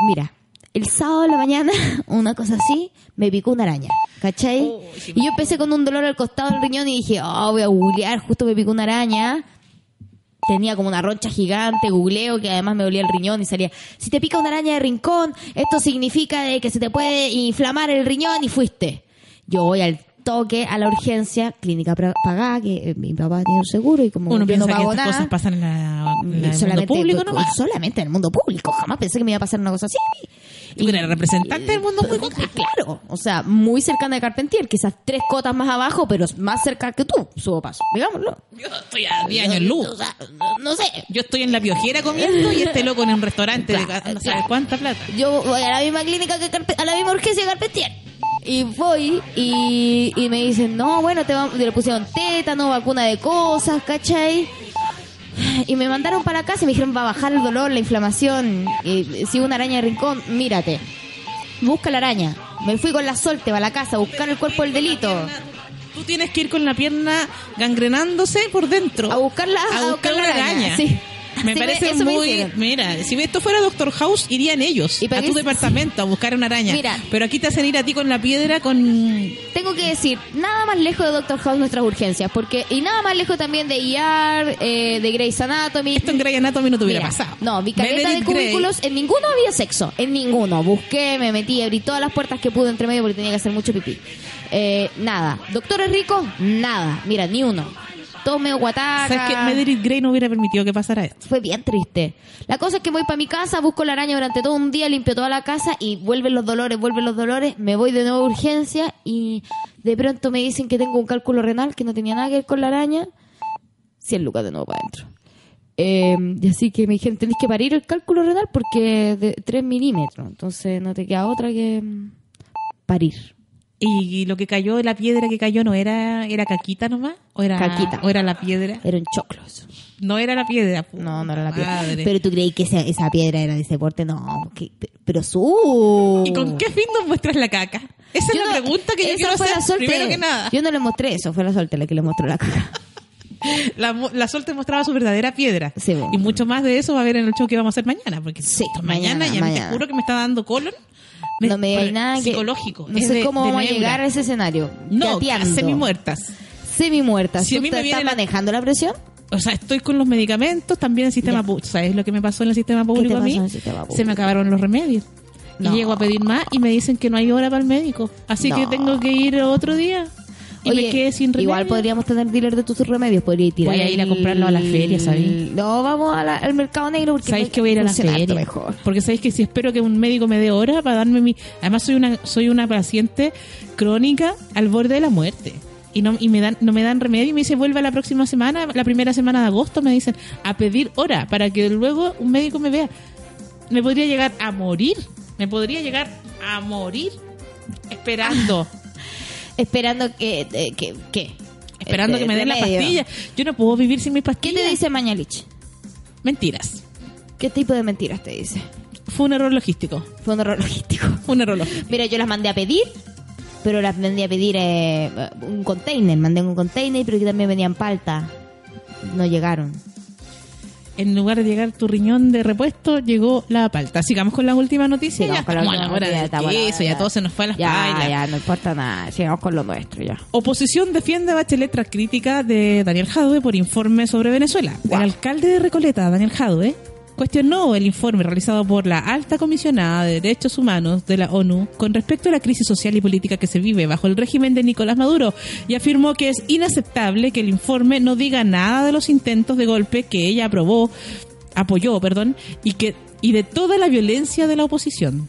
Mira, el sábado de la mañana, una cosa así, me picó una araña. ¿Cachai? Oh, sí, y yo empecé con un dolor al costado del riñón y dije, oh, voy a googlear, justo me picó una araña. Tenía como una roncha gigante, googleo, que además me dolía el riñón y salía, si te pica una araña de rincón, esto significa de que se te puede inflamar el riñón y fuiste. Yo voy al toque, a la urgencia, clínica pagada, que eh, mi papá tiene un seguro y como Uno yo piensa no que estas nada. cosas pasan en, la, en el mundo público nomás. solamente en el mundo público. Jamás pensé que me iba a pasar una cosa así. Tú eres representante del mundo público. Claro, o sea, muy cercana de Carpentier, quizás tres cotas más abajo, pero más cerca que tú, subo paso, digámoslo. Yo estoy a 10 años luz. O sea, no, no sé. Yo estoy en la piojera comiendo y este loco en un restaurante de Claro, no sabes cuánta plata. Yo voy a la misma clínica que Carpe- a la misma urgencia que Carpentier. Y voy y, y me dicen, no, bueno, te, va- te le pusieron tétano, vacuna de cosas, ¿cachai? Y me mandaron para casa y me dijeron, va a bajar el dolor, la inflamación. Y, si una araña de rincón, mírate. Busca la araña. Me fui con la solte a la casa a buscar el cuerpo del delito. Tú tienes que ir con la pierna gangrenándose por dentro. A a buscar la una araña. Sí. Me Sí, parece me muy. mira, si esto fuera Doctor House, irían ellos ¿Y para a tu departamento a buscar una araña. Mira. Pero aquí te hacen ir a ti con la piedra con. Tengo que decir, nada más lejos de Doctor House nuestras urgencias, porque y nada más lejos también de ER, eh, de Grey's Anatomy. Esto en Grey Anatomy no te hubiera Mira, pasado. No, vi caleta de Grey, cubículos, en ninguno había sexo, en ninguno. Busqué, me metí, abrí todas las puertas que pude entre medio porque tenía que hacer mucho pipí. Eh, nada. ¿Doctores ricos? Nada. Mira, ni uno. Todo medio. ¿Sabes que Meredith Grey no hubiera permitido que pasara esto? Fue bien triste. La cosa es que voy para mi casa, busco la araña durante todo un día, limpio toda la casa y vuelven los dolores, vuelven los dolores, me voy de nuevo a urgencia y de pronto me dicen que tengo un cálculo renal que no tenía nada que ver con la araña. 100 lucas de nuevo para adentro. Eh, y así que me dijeron, tenés que parir el cálculo renal porque de 3 milímetros, entonces no te queda otra que mm, parir. Y lo que cayó, la piedra que cayó, ¿no era era caquita nomás? ¿O era, Caquita. ¿O era la piedra? Era un choclo eso. No era la piedra. No, no era la piedra. madre. Pero tú creí que esa, esa piedra era de ese porte. No, que- pero su. ¿Y con qué fin nos muestras la caca? Esa es Yo la no- pregunta que yo quiero fue hacer la Sol primero te- que nada. Yo no le mostré eso, fue la suerte la que le mostró la caca. La, la Sol te mostraba su verdadera piedra. Sí, bueno. y mucho más de eso va a haber en el show que vamos a hacer mañana. Porque Sí, mañana, mañana, ya mañana. te juro que me está dando colon. No me digáis nada que. psicológico. No es sé de- cómo de vamos a llegar a ese escenario. No, semi muertas. Semi muerta. Si ¿Tú viene estás la- manejando la presión? O sea, estoy con los medicamentos, también el sistema público. ¿Sabes lo que me pasó en el sistema público a mí? Se me acabaron los remedios. No. Y llego a pedir más y me dicen que no hay hora para el médico. Así que No. tengo que ir otro día. Y me quedé sin remedio. igual podríamos tener dealer de tus remedios. Podría tirar Voy a ir a comprarlo a la feria, ¿sabí? No, vamos a la- al mercado negro porque ¿Sabéis que voy a ir a la feria? mejor. Porque sabéis que si espero que un médico me dé hora para darme mi... Además soy una soy una paciente crónica al borde de la muerte. Y no, y me dan, no me dan remedio y me dice vuelve la próxima semana, la primera semana de agosto, me dicen a pedir hora para que luego un médico me vea. Me podría llegar a morir. Me podría llegar a morir esperando. Esperando que... que, que esperando Este, que me den la pastilla. Yo no puedo vivir sin mis ¿Qué pastillas. te dice Mañalich? Mentiras. ¿Qué tipo de mentiras te dice? Fue un error logístico. Fue un error logístico. Un error logístico. Mira, yo las mandé a pedir, pero las mandé a pedir eh, un container. Mandé un container, pero que también venían palta. No llegaron. En lugar de llegar tu riñón de repuesto, llegó la palta. Sigamos con las últimas noticias. Sigamos ya con la la última hora noticia, del la ya todo se nos fue a las Ya, pailas. ya, no importa nada. Sigamos con lo nuestro ya. Oposición defiende a Bachelet tras crítica de Daniel Jadwe por informe sobre Venezuela. El alcalde de Recoleta, Daniel Jadwe, cuestionó el informe realizado por la alta comisionada de Derechos Humanos de la ONU con respecto a la crisis social y política que se vive bajo el régimen de Nicolás Maduro y afirmó que es inaceptable que el informe no diga nada de los intentos de golpe que ella aprobó, apoyó, perdón, y que y de toda la violencia de la oposición.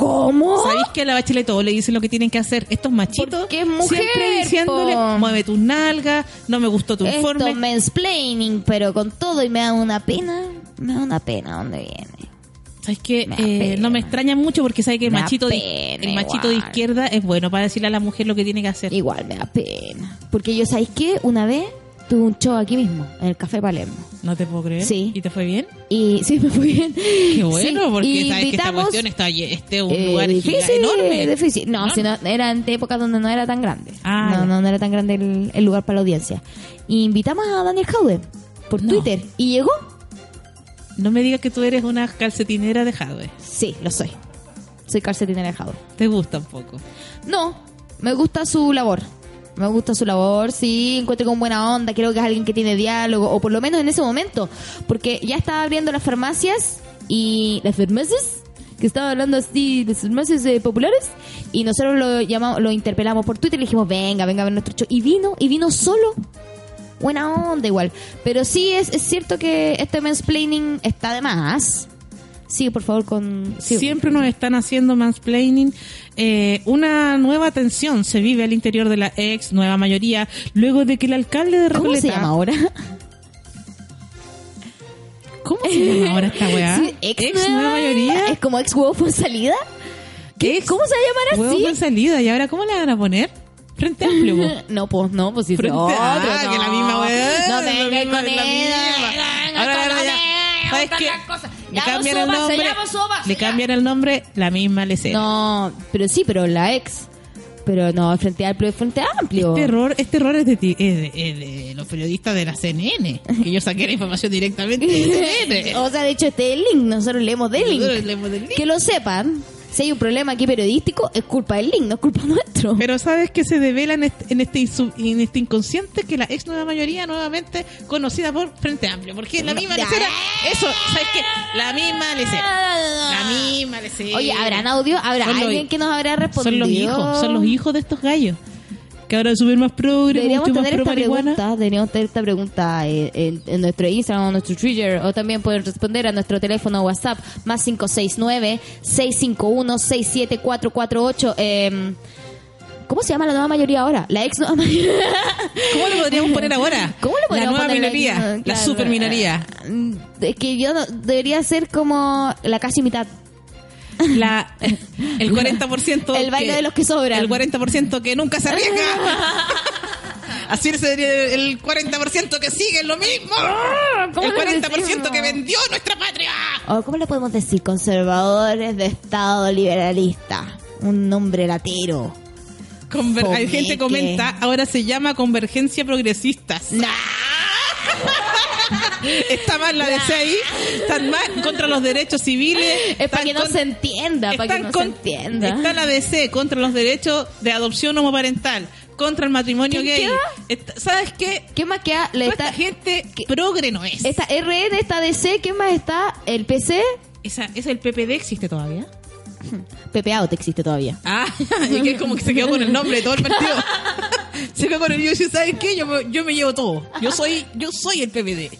¿Cómo? ¿Sabéis que a la bachelet todo le dicen lo que tienen que hacer? Estos machitos es mujer, siempre diciéndole, po. mueve tus nalgas, no me gustó tu Esto informe. mansplaining, pero con todo y me da una pena. Me da una pena dónde viene. ¿Sabes qué? Da Eh, no me extraña mucho porque sabe que el Me machito, de, pena el machito de izquierda es bueno para decirle a la mujer lo que tiene que hacer. Igual me da pena. Porque yo, ¿sabéis qué? Una vez tuve un show aquí mismo, en el Café Palermo. No te puedo creer. Sí. ¿Y te fue bien? Y sí, me fue bien. Qué bueno, Sí, porque y sabes que esta cuestión está este es un Eh, lugar difícil, enorme. difícil. No, Enorme. si no, era en épocas donde no era tan grande. Ah, no, no, no era tan grande el, el lugar para la audiencia. Y invitamos a Daniel Jaude por No. Twitter. Y llegó. No me digas que tú eres una calcetinera de Jadwe. Sí, lo soy. Soy calcetinera de Jaude. Te gusta un poco. No, me gusta su labor. Me gusta su labor, sí, encuentro con buena onda, creo que es alguien que tiene diálogo, o por lo menos en ese momento, porque ya estaba abriendo las farmacias y las farmacias, que estaba hablando así de farmacias eh, populares, y nosotros lo llamamos, lo interpelamos por Twitter y le dijimos, venga, venga a ver nuestro show, y vino, y vino solo, buena onda igual, pero sí es, es cierto que este mansplaining está de más. Sigue, por favor, con... sí. Siempre nos están haciendo mansplaining. Eh, una nueva tensión se vive al interior de la ex nueva mayoría luego de que el alcalde de ¿Cómo Recoleta... se llama ahora? ¿Cómo se llama ahora esta weá? Sí, ex, nueva mayoría. ¿Es como ex huevo por salida? ¿Qué? Ex ¿Cómo se va a llamar Huevo así? con salida. ¿Y ahora cómo le van a poner? Frente amplio. po. No, pues no, pues sí. Frente- otro, ah, no. que la misma weá. No la venga con la misma. Ahora, ahora ya. ¿Sabes qué? Le cambian el nombre. Le cambian el nombre, la misma le No, pero sí, pero la ex. Pero no, frente amplio, frente amplio. Este error, este error es de, ti- es de- es de los periodistas de la CNN, que yo saqué la información directamente de CNN. o sea, de hecho, este es el link. Nosotros leemos del link. Nosotros leemos del link. Que lo sepan. Si hay un problema aquí periodístico, es culpa del link, no es culpa nuestro. Pero sabes que se devela en este, en, este en este inconsciente que la ex nueva mayoría nuevamente conocida por Frente Amplio. Porque la misma lecera, eso, ¿sabes qué? La misma lecera. La misma lecera. Oye, ¿habrán audio? ¿Habrá Son los- alguien que nos habrá Son respondido? los hijos, son los hijos de estos gallos. Que ahora suben más progre, Deberíamos tener pro esta marihuana. pregunta, deberíamos tener esta pregunta eh, en, en nuestro Instagram o nuestro Twitter, o también pueden responder a nuestro teléfono WhatsApp, más 569-651-67448. Eh, ¿Cómo se llama la nueva mayoría ahora? La ex nueva mayoría. ¿Cómo le podríamos poner ahora? ¿Cómo La podríamos nueva poner minoría, Claro. la super minoría. Mm, Es que yo no- debería ser como la casi mitad. La, el 40%... El baile de los que sobran. El 40% que nunca se arriesga. Así sería el 40% que sigue lo mismo. ¿cómo El le 40% decimos? que vendió nuestra patria. O, ¿Cómo le podemos decir? Conservadores de Estado liberalista. Un nombre latero. Conver- hay gente que comenta, ahora se llama Convergencia Progresistas. Está mal la DC ahí, están mal contra los derechos civiles. Es para que no con- se entienda, para que no con- se entienda. Está la DC contra los derechos de adopción homoparental, contra el matrimonio ¿Qué gay. queda? ¿Sabes qué? ¿Qué más queda? Está, esta gente ¿Qué? progre no es. Esta RN, esta DC, ¿qué más está? ¿El PC? Esa, ¿Es el PPD existe todavía? Pepe Out existe todavía. Ah, y que como que se quedó con el nombre de todo el partido. se quedó con el yo decía, ¿sabes qué? Yo, me- yo me llevo todo. Yo soy, yo soy el PPD.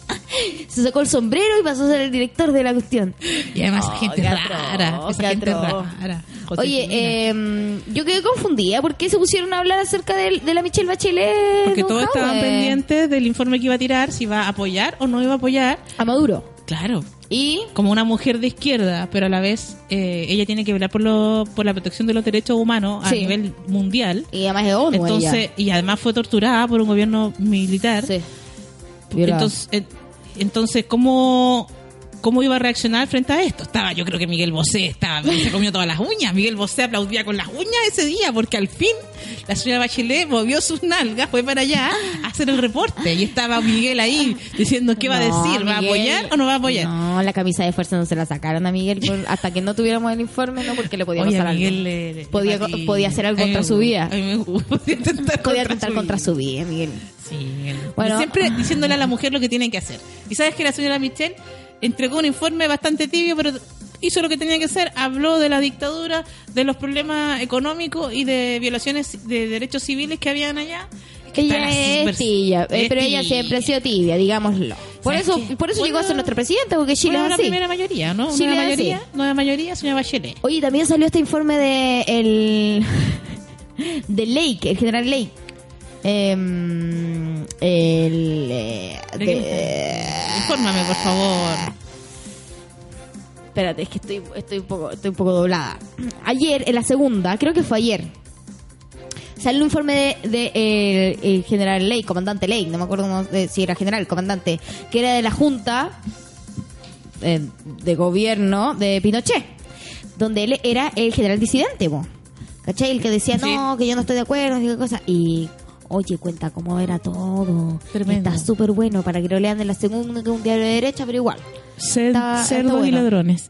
Se sacó el sombrero y pasó a ser el director de la cuestión. Y además Oh, esa gente rara. atroz, Esa gente rara. Oye, eh, yo quedé confundida. ¿Por qué se pusieron a hablar acerca de, de la Michelle Bachelet? Porque todos estaban pendientes del informe que iba a tirar, si iba a apoyar o no iba a apoyar. A Maduro. Claro. Y Como una mujer de izquierda, pero a la vez eh, ella tiene que velar por, lo, por la protección de los derechos humanos a nivel mundial. Y además de ONU Entonces, y además fue torturada por un gobierno militar. Sí. Entonces, eh, entonces ¿cómo, ¿cómo iba a reaccionar frente a esto? Estaba, yo creo que Miguel Bosé estaba, se comió todas las uñas. Miguel Bosé aplaudía con las uñas ese día, porque al fin la señora Bachelet movió sus nalgas, fue para allá a hacer el reporte. Y estaba Miguel ahí diciendo qué va a decir, ¿va a Miguel, apoyar o no va a apoyar? No, la camisa de fuerza no se la sacaron a Miguel por- hasta que no tuviéramos el informe, no, porque le podía Oye, pasar a Miguel algo. le- le- Podía- le- podía hacer algo contra su vida. podía intentar Podía contra su contra vida. su vida, Miguel. Sí, Bueno. bueno. siempre diciéndole a la mujer lo que tiene que hacer. Y sabes que la señora Michelle entregó un informe bastante tibio, pero hizo lo que tenía que hacer, habló de la dictadura, de los problemas económicos y de violaciones de derechos civiles que habían allá. Ella es tibia, eh, pero ella siempre ha sido tibia, digámoslo. Por ¿Sabes eso, qué? por eso llegó a ser Bueno, nuestra presidenta, porque Chile Bueno, es la primera mayoría, ¿no? Chile nueva así. mayoría, nueva mayoría, señora Bachelet. Oye, también salió este informe de el de Lake, el general Lake. Em, el eh, ¿De de- Infórmame, por favor. Espérate, es que estoy, estoy un poco, estoy un poco doblada. Ayer, en la segunda, creo que fue ayer, salió un informe de, de, eh, el general Ley, comandante Ley, no me acuerdo cómo, de- si era general, comandante, que era de la Junta eh, de Gobierno de Pinochet, donde él era el general disidente. ¿cachai? El que decía, Sí. no, que yo no estoy de acuerdo, y qué cosa. Y, oye, cuenta cómo era todo. Tremendo. Está súper bueno para que lo lean en la segunda, que un diario de derecha, pero igual. Cer- Está- está cerdos y ladrones.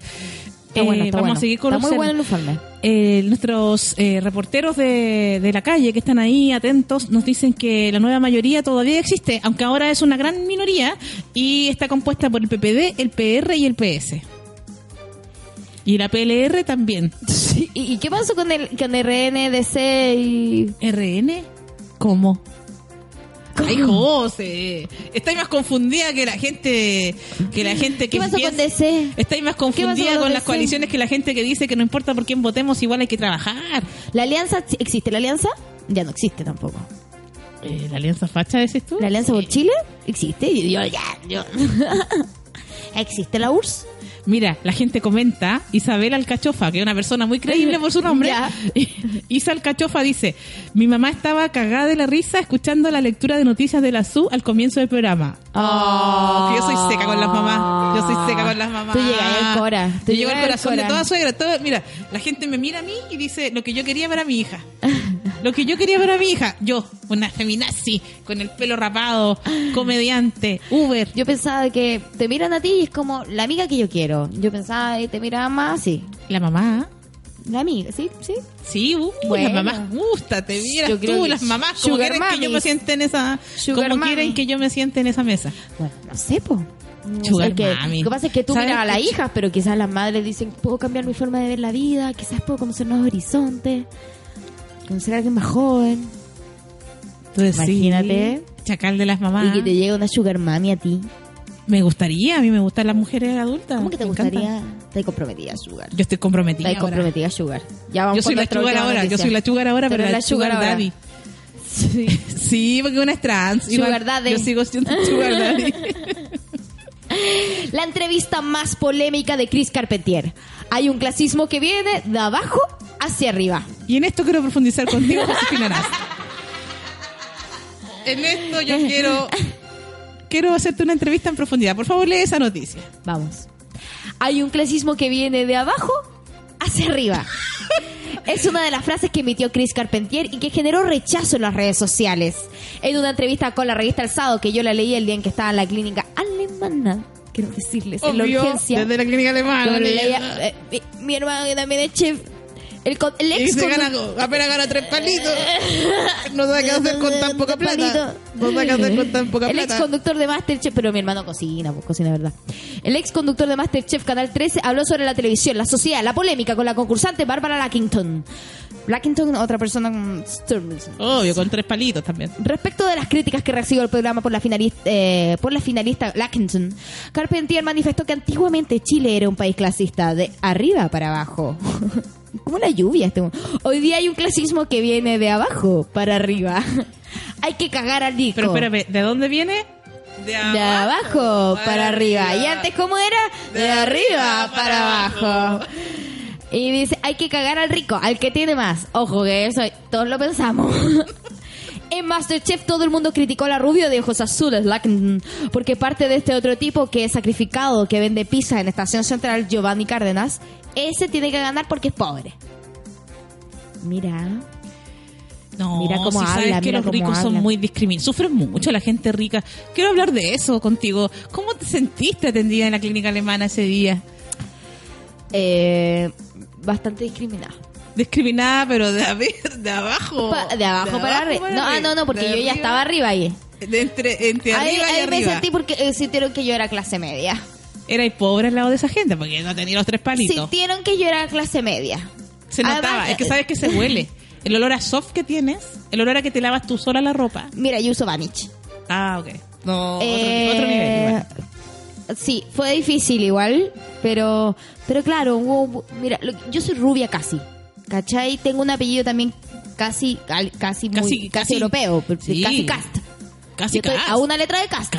Está Eh, bueno, está vamos bueno. a seguir con Está los muy bueno el informe. Eh, nuestros eh, reporteros de, de la calle que están ahí atentos nos dicen que la nueva mayoría todavía existe, aunque ahora es una gran minoría y está compuesta por el PPD, el PR y el PS. Y la PLR también. ¿Y, y qué pasó con el con RNDC y ¿RN? ¿Cómo? Ay, José, estáis más confundida que la gente que la gente que ¿Qué pasó con DC? Estáis más ¿Qué pasó confundida con las coaliciones que la gente que dice que no importa por quién votemos, igual hay que trabajar. ¿La alianza existe? ¿La alianza? Ya no existe tampoco. Eh, ¿La alianza facha decís tú? ¿La alianza por Chile? ¿Existe? Y yo, ya, yo. ¿Existe la URSS? Mira, la gente comenta, Isabel Alcachofa, que es una persona muy creíble por su nombre. Isa Alcachofa dice, mi mamá estaba cagada de la risa escuchando la lectura de noticias de la SU al comienzo del programa. Oh, que yo soy seca con las mamás. Yo soy seca con las mamás. Tú llegas al Cora. Tú el al corazón de toda suegra. todo- mira, la gente me mira a mí y dice lo que yo quería para mi hija. Lo que yo quería para mi hija. Yo, una feminazi, con el pelo rapado, comediante, Uber. Yo pensaba que te miran a ti y es como la amiga que yo quiero. Yo pensaba que te miraban más así. La mamá. La amiga, ¿sí? ¿Sí? Sí, uh, Bueno. las mamás gusta, te vieras tú, que las mamás como quieren que yo me siente en esa Sugar como quieren que yo me siente en esa mesa. Bueno, no sé, po. No Sugar que, mami. Lo que pasa es que tú ¿Sabes miras a las hijas, pero quizás las madres dicen, puedo cambiar mi forma de ver la vida, quizás puedo conocer nuevos horizontes, conocer a alguien más joven, Entonces, sí, Imagínate. chacal de las mamás. y que te llegue una sugar mami a ti. Me gustaría, a mí me gustan las mujeres adultas. ¿Cómo que te me gustaría? encantan. Estás comprometida, sugar. Yo estoy comprometida. Estás ahora. comprometida, sugar. Ya vamos Yo soy la sugar ahora, yo soy la sugar ahora, pero la la sugar sugar daddy. Sí. Sí, porque una es trans. Sugar daddy. Yo sigo siendo sugar daddy. La entrevista más polémica de Chris Carpentier. Hay un clasismo que viene de abajo hacia arriba. Y en esto quiero profundizar contigo, Josefina Naz. En esto yo quiero quiero hacerte una entrevista en profundidad. Por favor, lee esa noticia. Vamos. Hay un clasismo que viene de abajo hacia arriba. Es una de las frases que emitió Chris Carpentier y que generó rechazo en las redes sociales. En una entrevista con la revista Alzado, que yo la leí el día en que estaba en la clínica alemana, quiero decirles, en la urgencia. Desde la clínica alemana. Leía, eh, mi, mi hermano que también es chef. El, el Y ex se condu- gana, apenas gana tres palitos. No sabe qué hacer con tan poca plata. No sabe qué hacer con tan poca El ex plata. conductor de Masterchef, pero mi hermano cocina, pues cocina verdad. El ex conductor de Masterchef Canal 13 habló sobre la televisión, la sociedad, la polémica con la concursante Bárbara Lackington. Lackington, otra persona con. Obvio, con tres palitos también. Respecto de las críticas que recibió el programa por la finalista, eh, por la finalista Lackington, Carpentier manifestó que antiguamente Chile era un país clasista de arriba para abajo. Como la lluvia. Este. Hoy día hay un clasismo que viene de abajo para arriba. hay que cagar al disco. Pero espérame, ¿de dónde viene? De De abajo para arriba. Y antes, ¿cómo era? De arriba para abajo. Y dice, hay que cagar al rico, al que tiene más. Ojo, que eso todos lo pensamos. En Masterchef todo el mundo criticó a la rubia de ojos azules, porque parte de este otro tipo que es sacrificado, que vende pizza en Estación Central, Giovanni Cárdenas, ese tiene que ganar porque es pobre. Mira, No, Mira cómo si habla, sabes que mira los ricos son muy discriminados. Sufren mucho la gente rica. Quiero hablar de eso contigo. ¿Cómo te sentiste atendida en la clínica alemana ese día? eh, bastante discriminado. Discriminada, pero de, de abajo. Pa- de abajo para arriba. No, ah, no, no, porque De yo ya arriba- estaba arriba ahí. De entre, entre Ahí, arriba y ahí me arriba. sentí porque eh, sintieron que yo era clase media. Era pobre al lado de esa gente porque no tenía los tres palitos. Sintieron que yo era clase media. Se notaba. Además, es que sabes que se huele. El olor a soft que tienes, el olor a que te lavas tú sola la ropa. Mira, yo uso Vanish. Ah, ok. No, otro- Eh, otro, nivel. igual. Sí, fue difícil igual, pero pero claro, hubo- mira, lo- yo soy rubia casi. ¿Cachai? Tengo un apellido también casi casi muy Casi- casi, casi- europeo, sí. casi cast. Casi Yo estoy cas. a una letra de. Cas.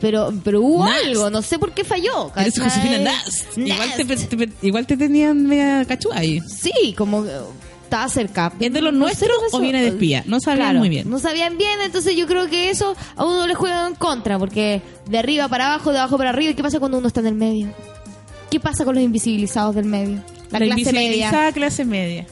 Pero pero hubo Nast. algo, no sé por qué falló. Eres. Josefina Nast. Igual te, Nast. te- igual te tenían media cachúa ahí. Sí, como eh, estaba cerca. ¿Es de los No nuestros o viene de espía? No sabían Claro, muy bien. No sabían bien, entonces yo creo que eso a uno le juega en contra, porque de arriba para abajo, de abajo para arriba, ¿y qué pasa cuando uno está en el medio? ¿Qué pasa con los invisibilizados del medio? La, clase media. clase media.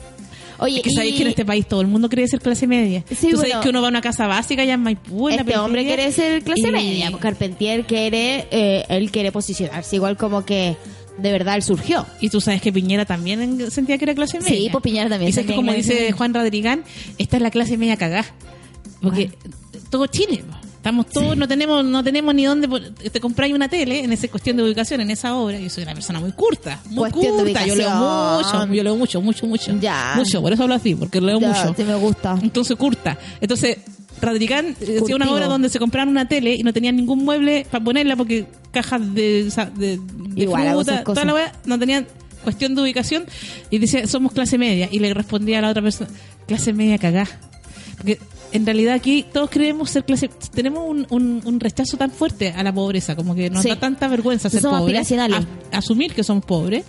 Oye, Es que y sabéis que en este país todo el mundo cree ser clase media. Sí, Tú sabes que uno va a una casa básica allá en Maipú, en la este hombre quiere ser clase y- media, pues Carpentier quiere, eh, él quiere posicionarse, igual como que de verdad él surgió. Y tú sabes que Piñera también en- sentía que era clase media. Sí, pues Piñera también Y sabes que como dice. Juan Rodrigán, esta es la clase media cagá. Porque todo Chile. Estamos todos, no tenemos no tenemos ni dónde te compráis una tele en esa cuestión de ubicación, en esa obra. Yo soy una persona muy curta, muy Cuestión curta. Yo leo mucho, yo leo mucho, mucho, mucho. Ya. Mucho, por eso hablo así, porque leo Ya, mucho. sí me gusta. Entonces, curta. Entonces, Radrigán eh, hacía una obra donde se compraban una tele y no tenían ningún mueble para ponerla porque cajas de, de, de Igual, fruta, toda la wea, no tenían cuestión de ubicación y decía, somos clase media. Y le respondía a la otra persona, clase media cagá. Porque en realidad aquí todos creemos ser clase, tenemos un, un, un rechazo tan fuerte a la pobreza, como que nos Sí. da tanta vergüenza ser Somos pobres, asumir que somos pobres,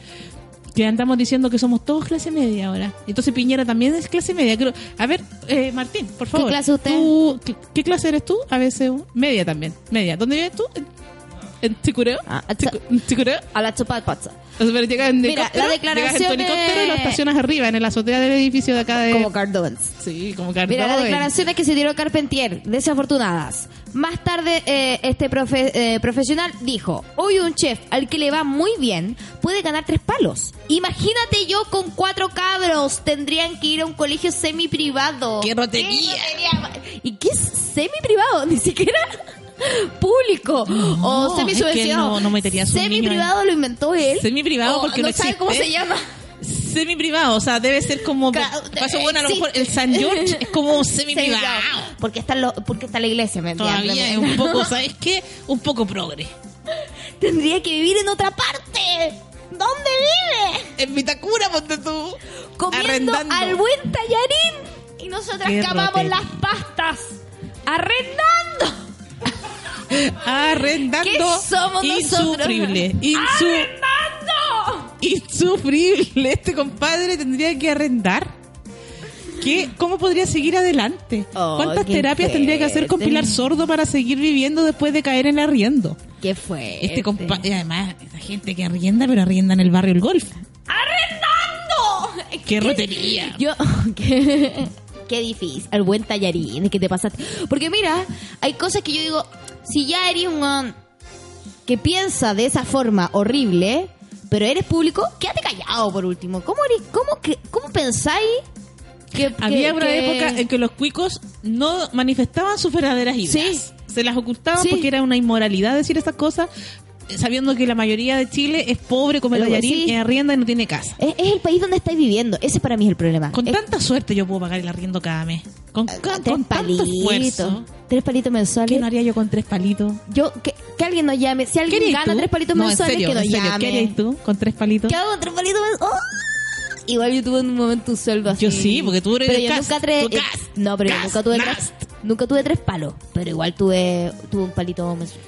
que andamos diciendo que somos todos clase media ahora. Entonces Piñera también es clase media. Creo, a ver, eh, Martín, por favor. clase usted? ¿Tú- qué, qué clase eres tú? A veces media también. Media. ¿Dónde vives tú? ¿En, Chicureo? Ah, Chicu- ¿En Chicureo? A la chupa. O sea, pero llegas en Mira, helicóptero, la llegas en tu declaración helicóptero y lo es- estacionas arriba, en la azotea del edificio de acá de... Como Cardovans. Sí, como Mira, las declaraciones que se dieron Carpentier, desafortunadas. Más tarde, eh, este profe- eh, profesional dijo, hoy un chef al que le va muy bien puede ganar tres palos. Imagínate yo con cuatro cabros, tendrían que ir a un colegio semi-privado. ¡Qué rotería! rotería? ¿Y qué es semi-privado? Ni siquiera público No, o semi-subvencionado. es que no- un niño Semi-privado lo inventó él. Semi-privado O porque no no sabe cómo se llama. Semi privado, o sea, debe ser como. Paso bueno, a lo mejor el. San George es como semi privado. Semi-privado. Porque está, lo- porque está la iglesia, ¿me entiendes? Todavía es un poco, ¿sabes qué? Un poco progre. Tendría que vivir en otra parte. ¿Dónde vive? En Vitacura, ponte tú. Comiendo Arrendando. al buen tallarín. Y nosotras cavamos las pastas. Arrendando. Arrendando. ¿Qué somos? Insufrible. Insu- Insufrible. Este compadre tendría que arrendar. ¿Qué? ¿Cómo podría seguir adelante? Oh, ¿Cuántas terapias tendría que hacer con. Pilar Sordo para seguir viviendo después de caer en arriendo? ¿Qué fue? Este compadre, y además, esa gente que arrienda, pero arrienda en el barrio El Golf. ¡Arrendando! ¡Qué rotería! Yo, qué, qué difícil. El buen tallarín, ¿qué te pasaste? Porque mira, hay cosas que yo digo, si ya eres un que piensa de esa forma horrible, pero eres público, quédate callado por último. ¿Cómo, eres, cómo, que, cómo pensáis que, que- Había una que- época en que los cuicos no manifestaban sus verdaderas ideas. Se las ocultaban Sí. porque era una inmoralidad decir estas cosas, sabiendo que la mayoría de Chile es pobre, come tallarín, sí. arrienda y no tiene casa. Es, es el país donde estáis viviendo. Ese para mí es el problema. Con Es- tanta suerte yo puedo pagar el arriendo cada mes. Con, tres con esfuerzo. palitos. Tres palitos mensuales. ¿Qué no haría yo con tres palitos? Yo, que, que alguien nos llame. Si ¿Qué alguien gana tú? tres palitos no, en mensuales, serio, que nos llame. ¿Qué harías tú con tres palitos? ¿Qué hago con tres palitos mensuales? ¡Oh! Igual yo tuve en un momento un sueldo así. Yo sí, porque tú eres Pero yo cast, nunca tres. eh, no, pero yo cast, nunca tuve tres. Nunca tuve tres palos. Pero igual tuve, tuve un palito mensual.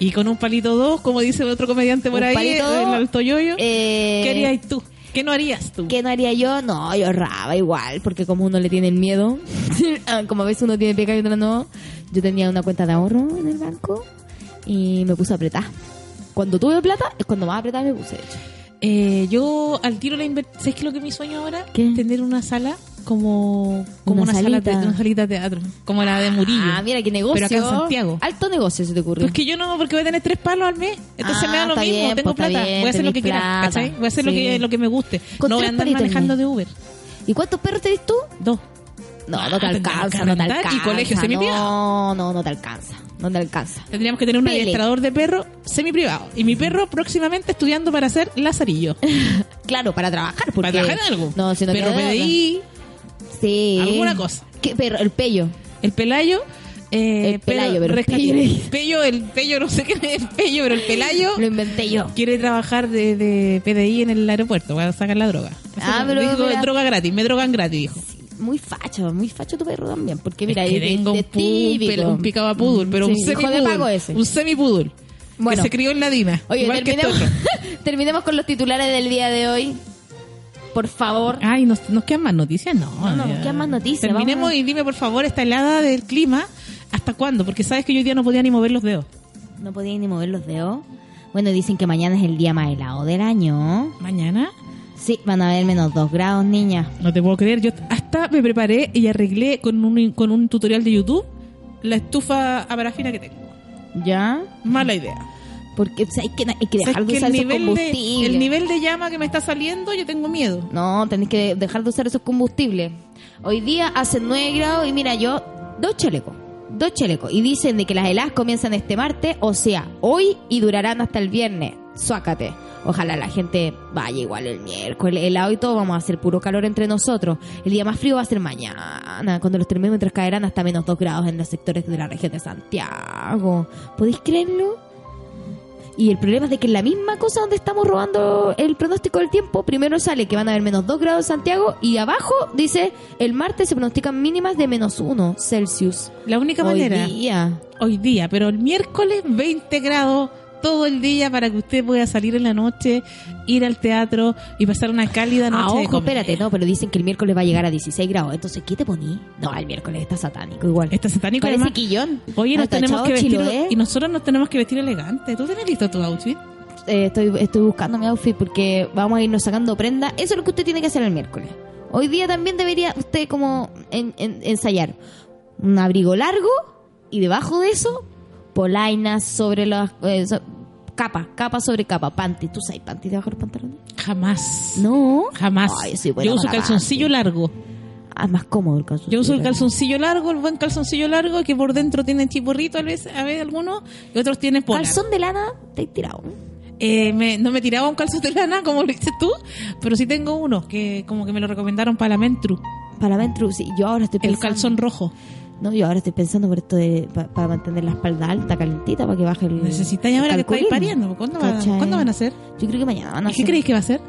Y con un palito dos, como dice otro comediante por Un ahí, palito el alto yoyo. Eh, ¿Qué harías tú? ¿Qué no harías tú? ¿Qué no haría yo? No, yo ahorraba igual, porque como uno le tiene el miedo, ah, como a veces uno tiene pecado y otro no, yo tenía una cuenta de ahorro en el banco y me puse a apretar. Cuando tuve plata, es cuando más apretada me puse, de hecho. Eh, yo al tiro la invertí. ¿Sabes qué es lo que es mi sueño ahora? ¿Qué? Tener una sala como, como Una una, sala de, salita. una salita de teatro. Como la de Murillo. Ah, mira qué negocio. Pero acá en Santiago. Alto negocio se te ocurrió. Pues que yo no, porque voy a tener tres palos al mes. Entonces Ah, me da lo está mismo. bien, tengo pues, plata. bien, voy a hacer lo que quiera. ¿cachai? Voy a hacer lo, que, lo que me guste. Con no voy a andar manejando de Uber. ¿Y cuántos perros tenés tú? Dos. No, Ah, no te tendrás que alcanza, no te y colegio semiprivado. No, no, no te alcanza. No te alcanza. Tendríamos que tener un Pele. adiestrador de perro semi privado. Y mi perro próximamente estudiando para ser lazarillo. Claro, para trabajar. Porque... Para trabajar en algo. No, si no otra. PDI, Sí. Alguna cosa. ¿Qué perro? El pello. el pelayo. Eh, El pelayo, pero rescate- pello el pello, no sé qué es el pello, pero el pelayo Lo inventé yo. quiere trabajar de, de PDI en el aeropuerto para sacar la droga. Ah, pero dijo, mira. droga gratis, me drogan gratis, dijo. Muy facho, muy facho tu perro también. Porque mira, es que tengo un, un picaba pudul, pero Sí, un ese. Un semipudul. Bueno. Que se crió en la Dina. Oye, igual que este terminemos, otro. terminemos con los titulares del día de hoy. Por favor. Ay, ¿nos, ¿nos quedan más noticias? No. No, nos quedan más noticias, Terminemos vamos a- y dime, por favor, esta helada del clima, ¿hasta cuándo? Porque sabes que yo hoy día no podía ni mover los dedos. No podía ni mover los dedos. Bueno, dicen que mañana es el día más helado del año. Mañana, Sí, van a haber menos dos grados, niña. no te puedo creer, yo hasta me preparé y arreglé con un, con un tutorial de YouTube la estufa a parafina que tengo. ¿Ya? Mala idea. Porque o sea, hay, que, hay que ¿Sabes dejar de usar esos de, combustibles. el nivel de llama que me está saliendo, yo tengo miedo. No, tenés que dejar de usar esos combustibles. Hoy día hacen 9 grados y mira, yo, dos chalecos. Dos chalecos. Y dicen de que las heladas comienzan este martes, o sea, hoy y durarán hasta el viernes. Suácate. Ojalá la gente vaya igual el miércoles, helado y todo, vamos a hacer puro calor entre nosotros. El día más frío va a ser mañana, cuando los termómetros caerán hasta menos 2 grados en los sectores de la región de Santiago. ¿Podéis creerlo? Y el problema es de que en la misma cosa donde estamos robando el pronóstico del tiempo, primero sale que van a haber menos 2 grados en Santiago y abajo dice el martes se pronostican mínimas de menos 1 Celsius. La única Hoy manera, día. hoy día, pero el miércoles 20 grados todo el día para que usted pueda salir en la noche, ir al teatro y pasar una cálida noche Ah, de ojo, comedia. espérate, no, pero dicen que el miércoles va a llegar a 16 grados. Entonces, ¿qué te poní? No, el miércoles está satánico igual. Está satánico Parece además. quillón. Oye, nos tenemos que vestir Chiloé. y nosotros nos tenemos que vestir elegante. ¿Tú tienes listo tu outfit? Eh, estoy, estoy buscando mi outfit porque vamos a irnos sacando prenda. Eso es lo que usted tiene que hacer el miércoles. Hoy día también debería usted como en- en- ensayar un abrigo largo y debajo de eso polainas sobre las eh, so- capa, capa sobre capa, panty. ¿Tú sabes panty debajo de los pantalones? Jamás. No. Jamás. Ay, Yo uso calzoncillo panty. largo. Ah, más cómodo el calzoncillo. Yo uso el calzoncillo largo, el buen calzoncillo largo, que por dentro tiene chiporrito a veces, a veces algunos, y otros tienen polar. Calzón de lana, te he tirado. Eh, me- no me tiraba un calzón de lana como lo dices tú, pero sí tengo uno que como que me lo recomendaron para la Mentru, Para Ventru, sí, yo ahora estoy el pensando. calzón rojo. No, yo ahora estoy pensando por esto de para mantener la espalda alta, calentita, para que baje el. Necesitáis ahora que estáis pariendo. ¿Cuándo, va- ¿Cachai? ¿Cuándo van a hacer? Yo creo que mañana van a ¿Y qué creéis que va a ser?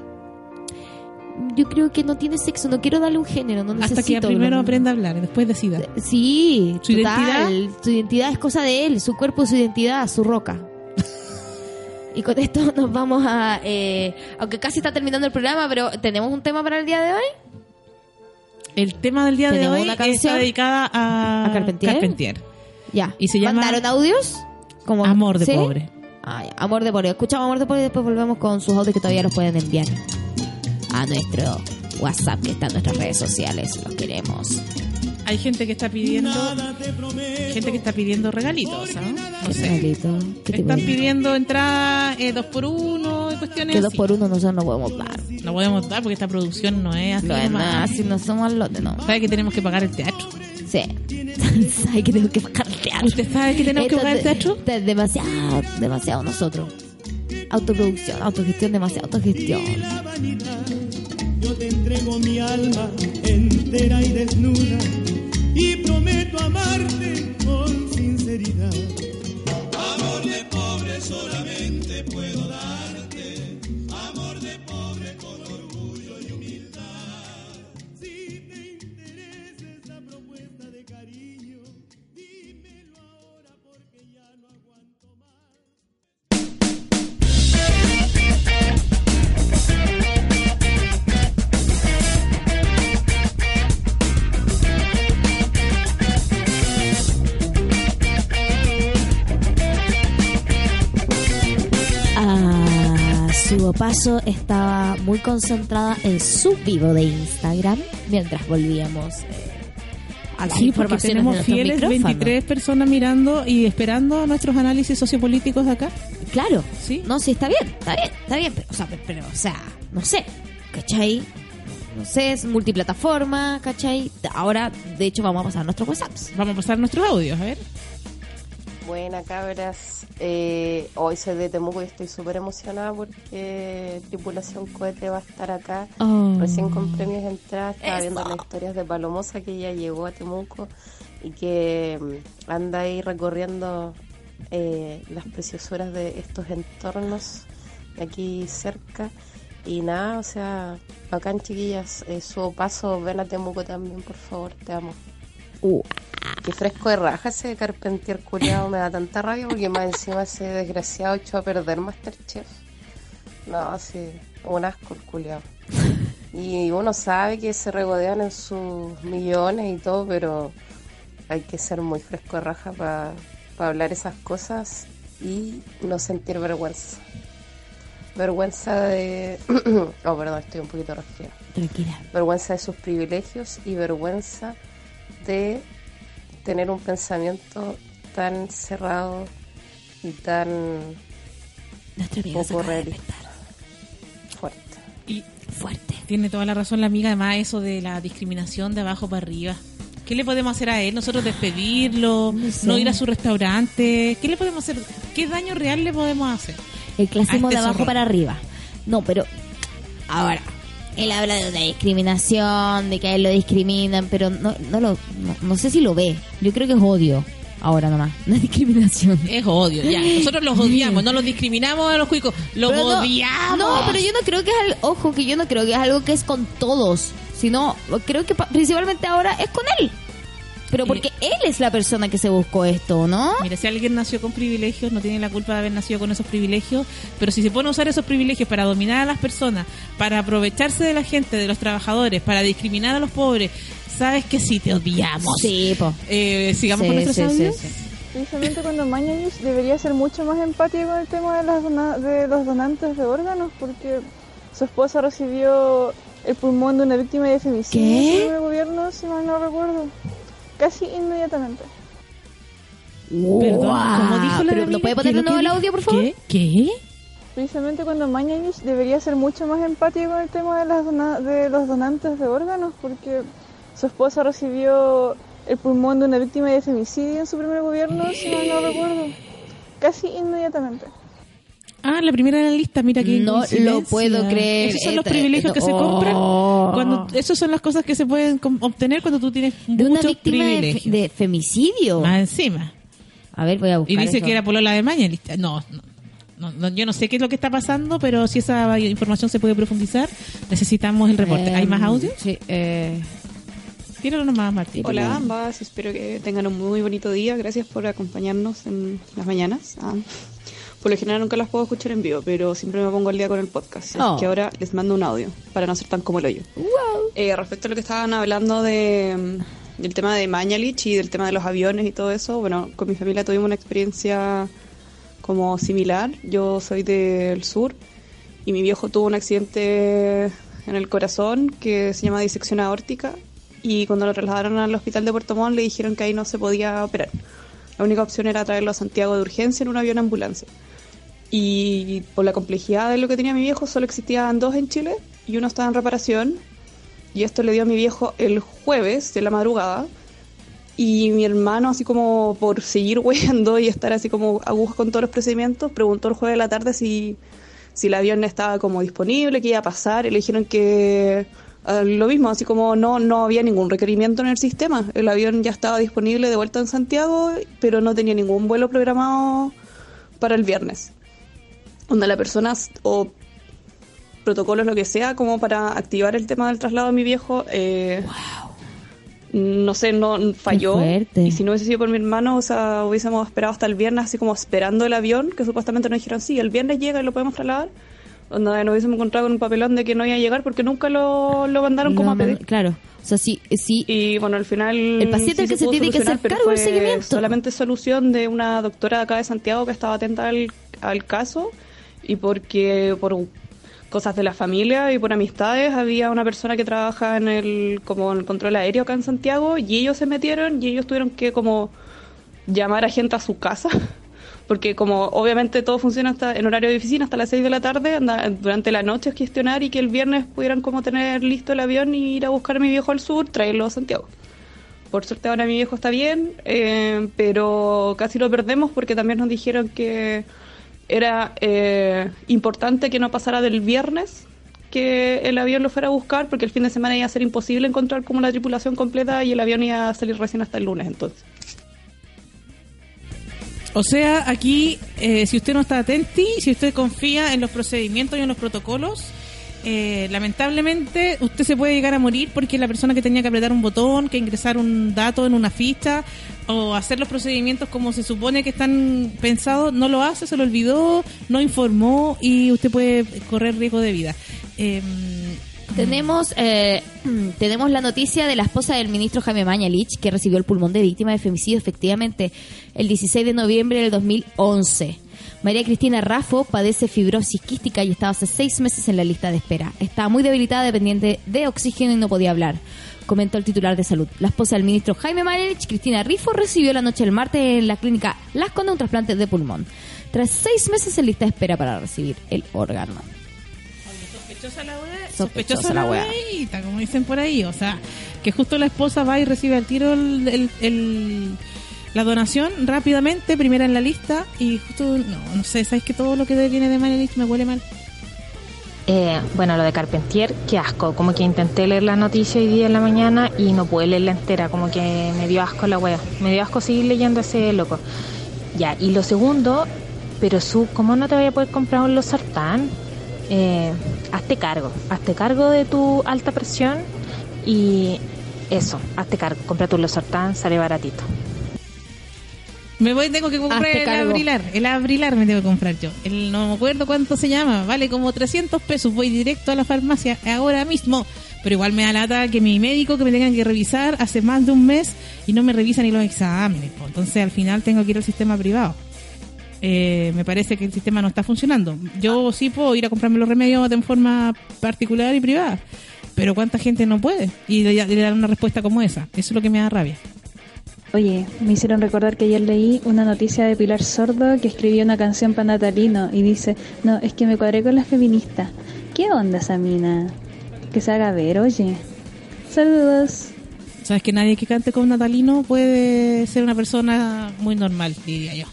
yo creo que no tiene sexo, no quiero darle un género, no necesito. Hasta que primero lo- aprenda a hablar después decida. Sí, ¿Su total. Su identidad es cosa de él, su cuerpo, su identidad, su roca. y con esto nos vamos a... eh, aunque casi está terminando el programa, pero ¿tenemos un tema para el día de hoy? El tema del día de ¿Tenemos hoy una canción? está dedicada a, ¿A Carpentier? Ya. Y se llama ¿Mandaron audios? Como, Amor de ¿Sí? pobre. Ya. Amor de pobre. Escuchamos Amor de pobre y después volvemos con sus audios que todavía los pueden enviar a nuestro WhatsApp que está en nuestras redes sociales. Los queremos. Hay gente que está pidiendo gente que está pidiendo regalitos, ¿ah? No Qué sé. regalito. ¿Qué tipo Están pidiendo entrada eh, dos por uno y cuestiones Que dos así. por uno nosotros no podemos dar. No podemos dar porque esta producción no es así. No es nomás. nada, si no somos los de no. ¿Sabe que tenemos que pagar el teatro? Sí. ¿Sabes que tengo que pagar el teatro? ¿Usted sabe que tenemos que pagar el teatro? es demasiado, demasiado nosotros. Autoproducción, autogestión, demasiado autogestión. Yo te entrego mi alma entera y desnuda y prometo amarte paso estaba muy concentrada en su vivo de Instagram mientras volvíamos eh, a las Sí, porque tenemos fieles micrófonos. 23 personas mirando y esperando nuestros análisis sociopolíticos de acá. Claro, Sí. no, sí, está bien, está bien, está bien, pero, o sea, pero, pero, o sea, no sé, ¿cachai? No sé, es multiplataforma, ¿cachai? Ahora, de hecho, vamos a pasar nuestros WhatsApps. Vamos a pasar nuestros audios, a ver. Buena cabras, eh, hoy soy de Temuco y estoy súper emocionada porque Tripulación Cohete va a estar acá. Oh. Recién compré mis entradas, estaba Eso. viendo las historias de Palomosa que ya llegó a Temuco y que mm, anda ahí recorriendo eh, las preciosuras de estos entornos de aquí cerca. Y nada, o sea, bacán chiquillas, eh, su paso, ven a Temuco también, por favor, te amo. Uh, Qué fresco de raja ese carpentier culiado, me da tanta rabia porque más encima ese desgraciado echó a perder Masterchef. No, sí, un asco el culiado. Y uno sabe que se regodean en sus millones y todo, pero hay que ser muy fresco de raja para hablar esas cosas y no sentir vergüenza. Vergüenza de... oh, perdón, estoy un poquito resfriada tranquila. vergüenza de sus privilegios y vergüenza de tener un pensamiento tan cerrado y tan poco realista. Fuerte. Y Fuerte. tiene toda la razón la amiga, además eso de la discriminación de abajo para arriba. ¿Qué le podemos hacer a él? ¿Nosotros despedirlo? No sé. ¿No ir a su restaurante? ¿Qué le podemos hacer? ¿Qué daño real le podemos hacer? El clasismo este de abajo zorro. para arriba. No, pero ahora él habla de una discriminación, de que a él lo discriminan, pero no, no lo, no, no sé si lo ve. Yo creo que es odio. Ahora nomás, no es discriminación. Es odio, ya. Nosotros los odiamos, no los discriminamos a los cuicos, los Pero odiamos. No, pero yo no creo que es algo, ojo, que yo no creo que es algo que es con todos, sino creo que pa- principalmente ahora es con él. Pero porque él es la persona que se buscó esto, ¿no? Mira, si alguien nació con privilegios, no tiene la culpa de haber nacido con esos privilegios, pero si se pone a usar esos privilegios para dominar a las personas, para aprovecharse de la gente, de los trabajadores, para discriminar a los pobres, sabes que sí te odiamos. Sí, po. Eh, sigamos Sí, con nuestros sí, sí. Precisamente cuando Mañalich debería ser mucho más empático con el tema de, las dona- de los donantes de órganos, porque su esposa recibió el pulmón de una víctima de femicidio en el gobierno, si mal no recuerdo. Casi inmediatamente. Perdón, como dijo la Pero, amiga, ¿No puede ¿qué poner de nuevo el audio, por favor? ¿Qué? ¿Qué? Precisamente cuando Mañalich debería ser mucho más empático con el tema de, las de los donantes de órganos, porque su esposa recibió el pulmón de una víctima de femicidio en su primer gobierno, si mal no recuerdo. Casi inmediatamente. Ah, la primera en la lista, mira que No lo puedo creer. Esos son los privilegios que se oh. compran. Cuando, esas son las cosas que se pueden obtener cuando tú tienes De una muchos víctima de, de femicidio. Más encima. A ver, voy a buscar Y dice eso. que era polola de Mañalich. No, no, no, no, yo no sé qué es lo que está pasando, pero si esa información se puede profundizar, necesitamos el reporte. ¿Hay más Em, audio? Sí. Eh, Tíralo nomás, Martín. Hola ambas, espero que tengan un muy bonito día. Gracias por acompañarnos en las mañanas. Ah, por lo general nunca las puedo escuchar en vivo, pero siempre me pongo al día con el podcast. Oh. Así que ahora les mando un audio para no ser tan como el hoyo. Eh, respecto a lo que estaban hablando de, mm, del tema de Mañalich y del tema de los aviones y todo eso, bueno, con mi familia tuvimos una experiencia como similar. Yo soy del sur y mi viejo tuvo un accidente en el corazón que se llama disección aórtica y cuando lo trasladaron al hospital de Puerto Montt le dijeron que ahí no se podía operar. La única opción era traerlo a Santiago de urgencia en un avión ambulancia. Y por la complejidad de lo que tenía mi viejo, solo existían dos en Chile y uno estaba en reparación. Y esto le dio a mi viejo el jueves de la madrugada. Y mi hermano, así como por seguir huyendo y estar así como agujas con todos los procedimientos, preguntó el jueves de la tarde si, si el avión estaba como disponible, qué iba a pasar. Y le dijeron que eh, lo mismo, así como no, no había ningún requerimiento en el sistema. El avión ya estaba disponible de vuelta en Santiago, pero no tenía ningún vuelo programado para el viernes. Donde la persona o protocolos, lo que sea, como para activar el tema del traslado de mi viejo, eh, no sé, no falló. Y si no hubiese sido por mi hermano, o sea, hubiésemos esperado hasta el viernes, así como esperando el avión, que supuestamente nos dijeron, sí, el viernes llega y lo podemos trasladar. Donde nos hubiésemos encontrado con un papelón de que no iba a llegar porque nunca lo, lo mandaron como a pedir. Claro. O sea, sí, sí. Y bueno, al final. El paciente que se tiene que hacer cargo del seguimiento. Solamente solución de una doctora de acá de Santiago que estaba atenta al, al caso y porque por cosas de la familia y por amistades había una persona que trabaja en el como en el control aéreo acá en Santiago y ellos se metieron y ellos tuvieron que como llamar a gente a su casa porque como obviamente todo funciona hasta en horario de oficina hasta las 6 de la tarde, durante la noche gestionar y que el viernes pudieran como tener listo el avión y ir a buscar a mi viejo al sur, traerlo a Santiago. Por suerte ahora mi viejo está bien, eh, pero casi lo perdemos porque también nos dijeron que era eh, importante que no pasara del viernes que el avión lo fuera a buscar porque el fin de semana iba a ser imposible encontrar como la tripulación completa y el avión iba a salir recién hasta el lunes entonces. O sea, aquí, eh, si usted no está atenti, si usted confía en los procedimientos y en los protocolos, eh, lamentablemente usted se puede llegar a morir porque la persona que tenía que apretar un botón, que ingresar un dato en una ficha o hacer los procedimientos como se supone que están pensados, no lo hace, se lo olvidó, no informó y usted puede correr riesgo de vida. Eh, Tenemos eh, tenemos la noticia de la esposa del ministro Jaime Mañalich, que recibió el pulmón de víctima de femicidio efectivamente el 16 de noviembre del 2011. María Cristina Raffo padece fibrosis quística y estaba hace seis meses en la lista de espera. Estaba muy debilitada, dependiente de oxígeno y no podía hablar, comentó el titular de salud. La esposa del ministro Jaime Mañalich, Cristina Rifo, recibió la noche del martes en la clínica Las Condes un trasplante de pulmón. Tras seis meses en lista de espera para recibir el órgano. Sospechosa la wea, Sospechosa sospechosa la la wea. weita, como dicen por ahí. O sea, que justo la esposa va y recibe al tiro el, el- el- la donación rápidamente, primera en la lista, y justo, no, no sé, ¿sabes que todo lo que viene de Manelich me huele mal? Eh, bueno, lo de Carpentier, qué asco. Como que intenté leer la noticia hoy día en la mañana y no pude leerla entera. Como que me dio asco la wea. Me dio asco seguir leyendo ese loco. Ya, y lo segundo, pero su, ¿cómo no te voy a poder comprar un losartán? Eh, hazte cargo. Hazte cargo de tu alta presión y eso, hazte cargo. Compra tu losartán, sale baratito. Me voy, tengo que comprar Hazte el cargo. abrilar. El abrilar me tengo que comprar yo. El, no me acuerdo cuánto se llama. Vale como 300 pesos. Voy directo a la farmacia ahora mismo. Pero igual me da lata que mi médico que me tengan que revisar hace más de un mes y no me revisa ni los exámenes. Entonces al final tengo que ir al sistema privado. Eh, me parece que el sistema no está funcionando. Yo sí puedo ir a comprarme los remedios de forma particular y privada. Pero ¿cuánta gente no puede? Y le, le dan una respuesta como esa. Eso es lo que me da rabia. Oye, me hicieron recordar que ayer leí una noticia de Pilar Sordo que escribió una canción para Natalino y dice, no, es que me cuadré con las feministas. ¿Qué onda esa mina? Que se haga ver, oye. Saludos. Sabes que nadie que cante con Natalino puede ser una persona muy normal, diría yo.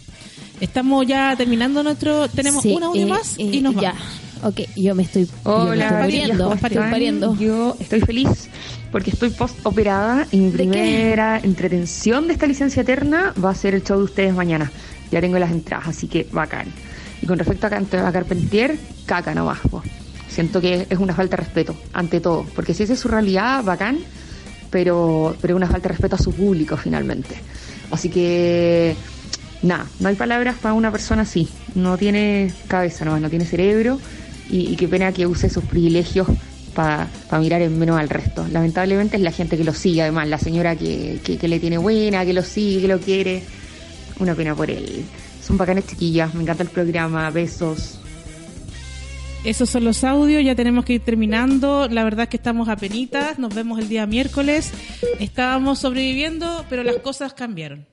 Estamos ya terminando nuestro. Tenemos Sí, un audio eh, más eh, y nos vamos. Ok, yo me estoy, yo me Hola, estoy chicas, pariendo, ¿cómo estoy pariendo. Yo estoy feliz porque estoy post operada y mi primera entretención de esta licencia eterna va a ser el show de ustedes mañana. Ya tengo las entradas, así que bacán. Y con respecto a, a Carpentier, caca nomás. po. Siento que es una falta de respeto, ante todo. Porque si esa es su realidad, bacán, pero, pero es una falta de respeto a su público finalmente. Así que, nada, no hay palabras para una persona así. No tiene cabeza nomás, no tiene cerebro y, qué pena que use sus privilegios para pa mirar en menos al resto. Lamentablemente es la gente que lo sigue, además, la señora que, que, que le tiene buena, que lo sigue, que lo quiere. Una pena por él. Son bacanes chiquillas, me encanta el programa, besos. Esos son los audios, ya tenemos que ir terminando. La verdad es que estamos a penitas, nos vemos el día miércoles. Estábamos sobreviviendo, pero las cosas cambiaron.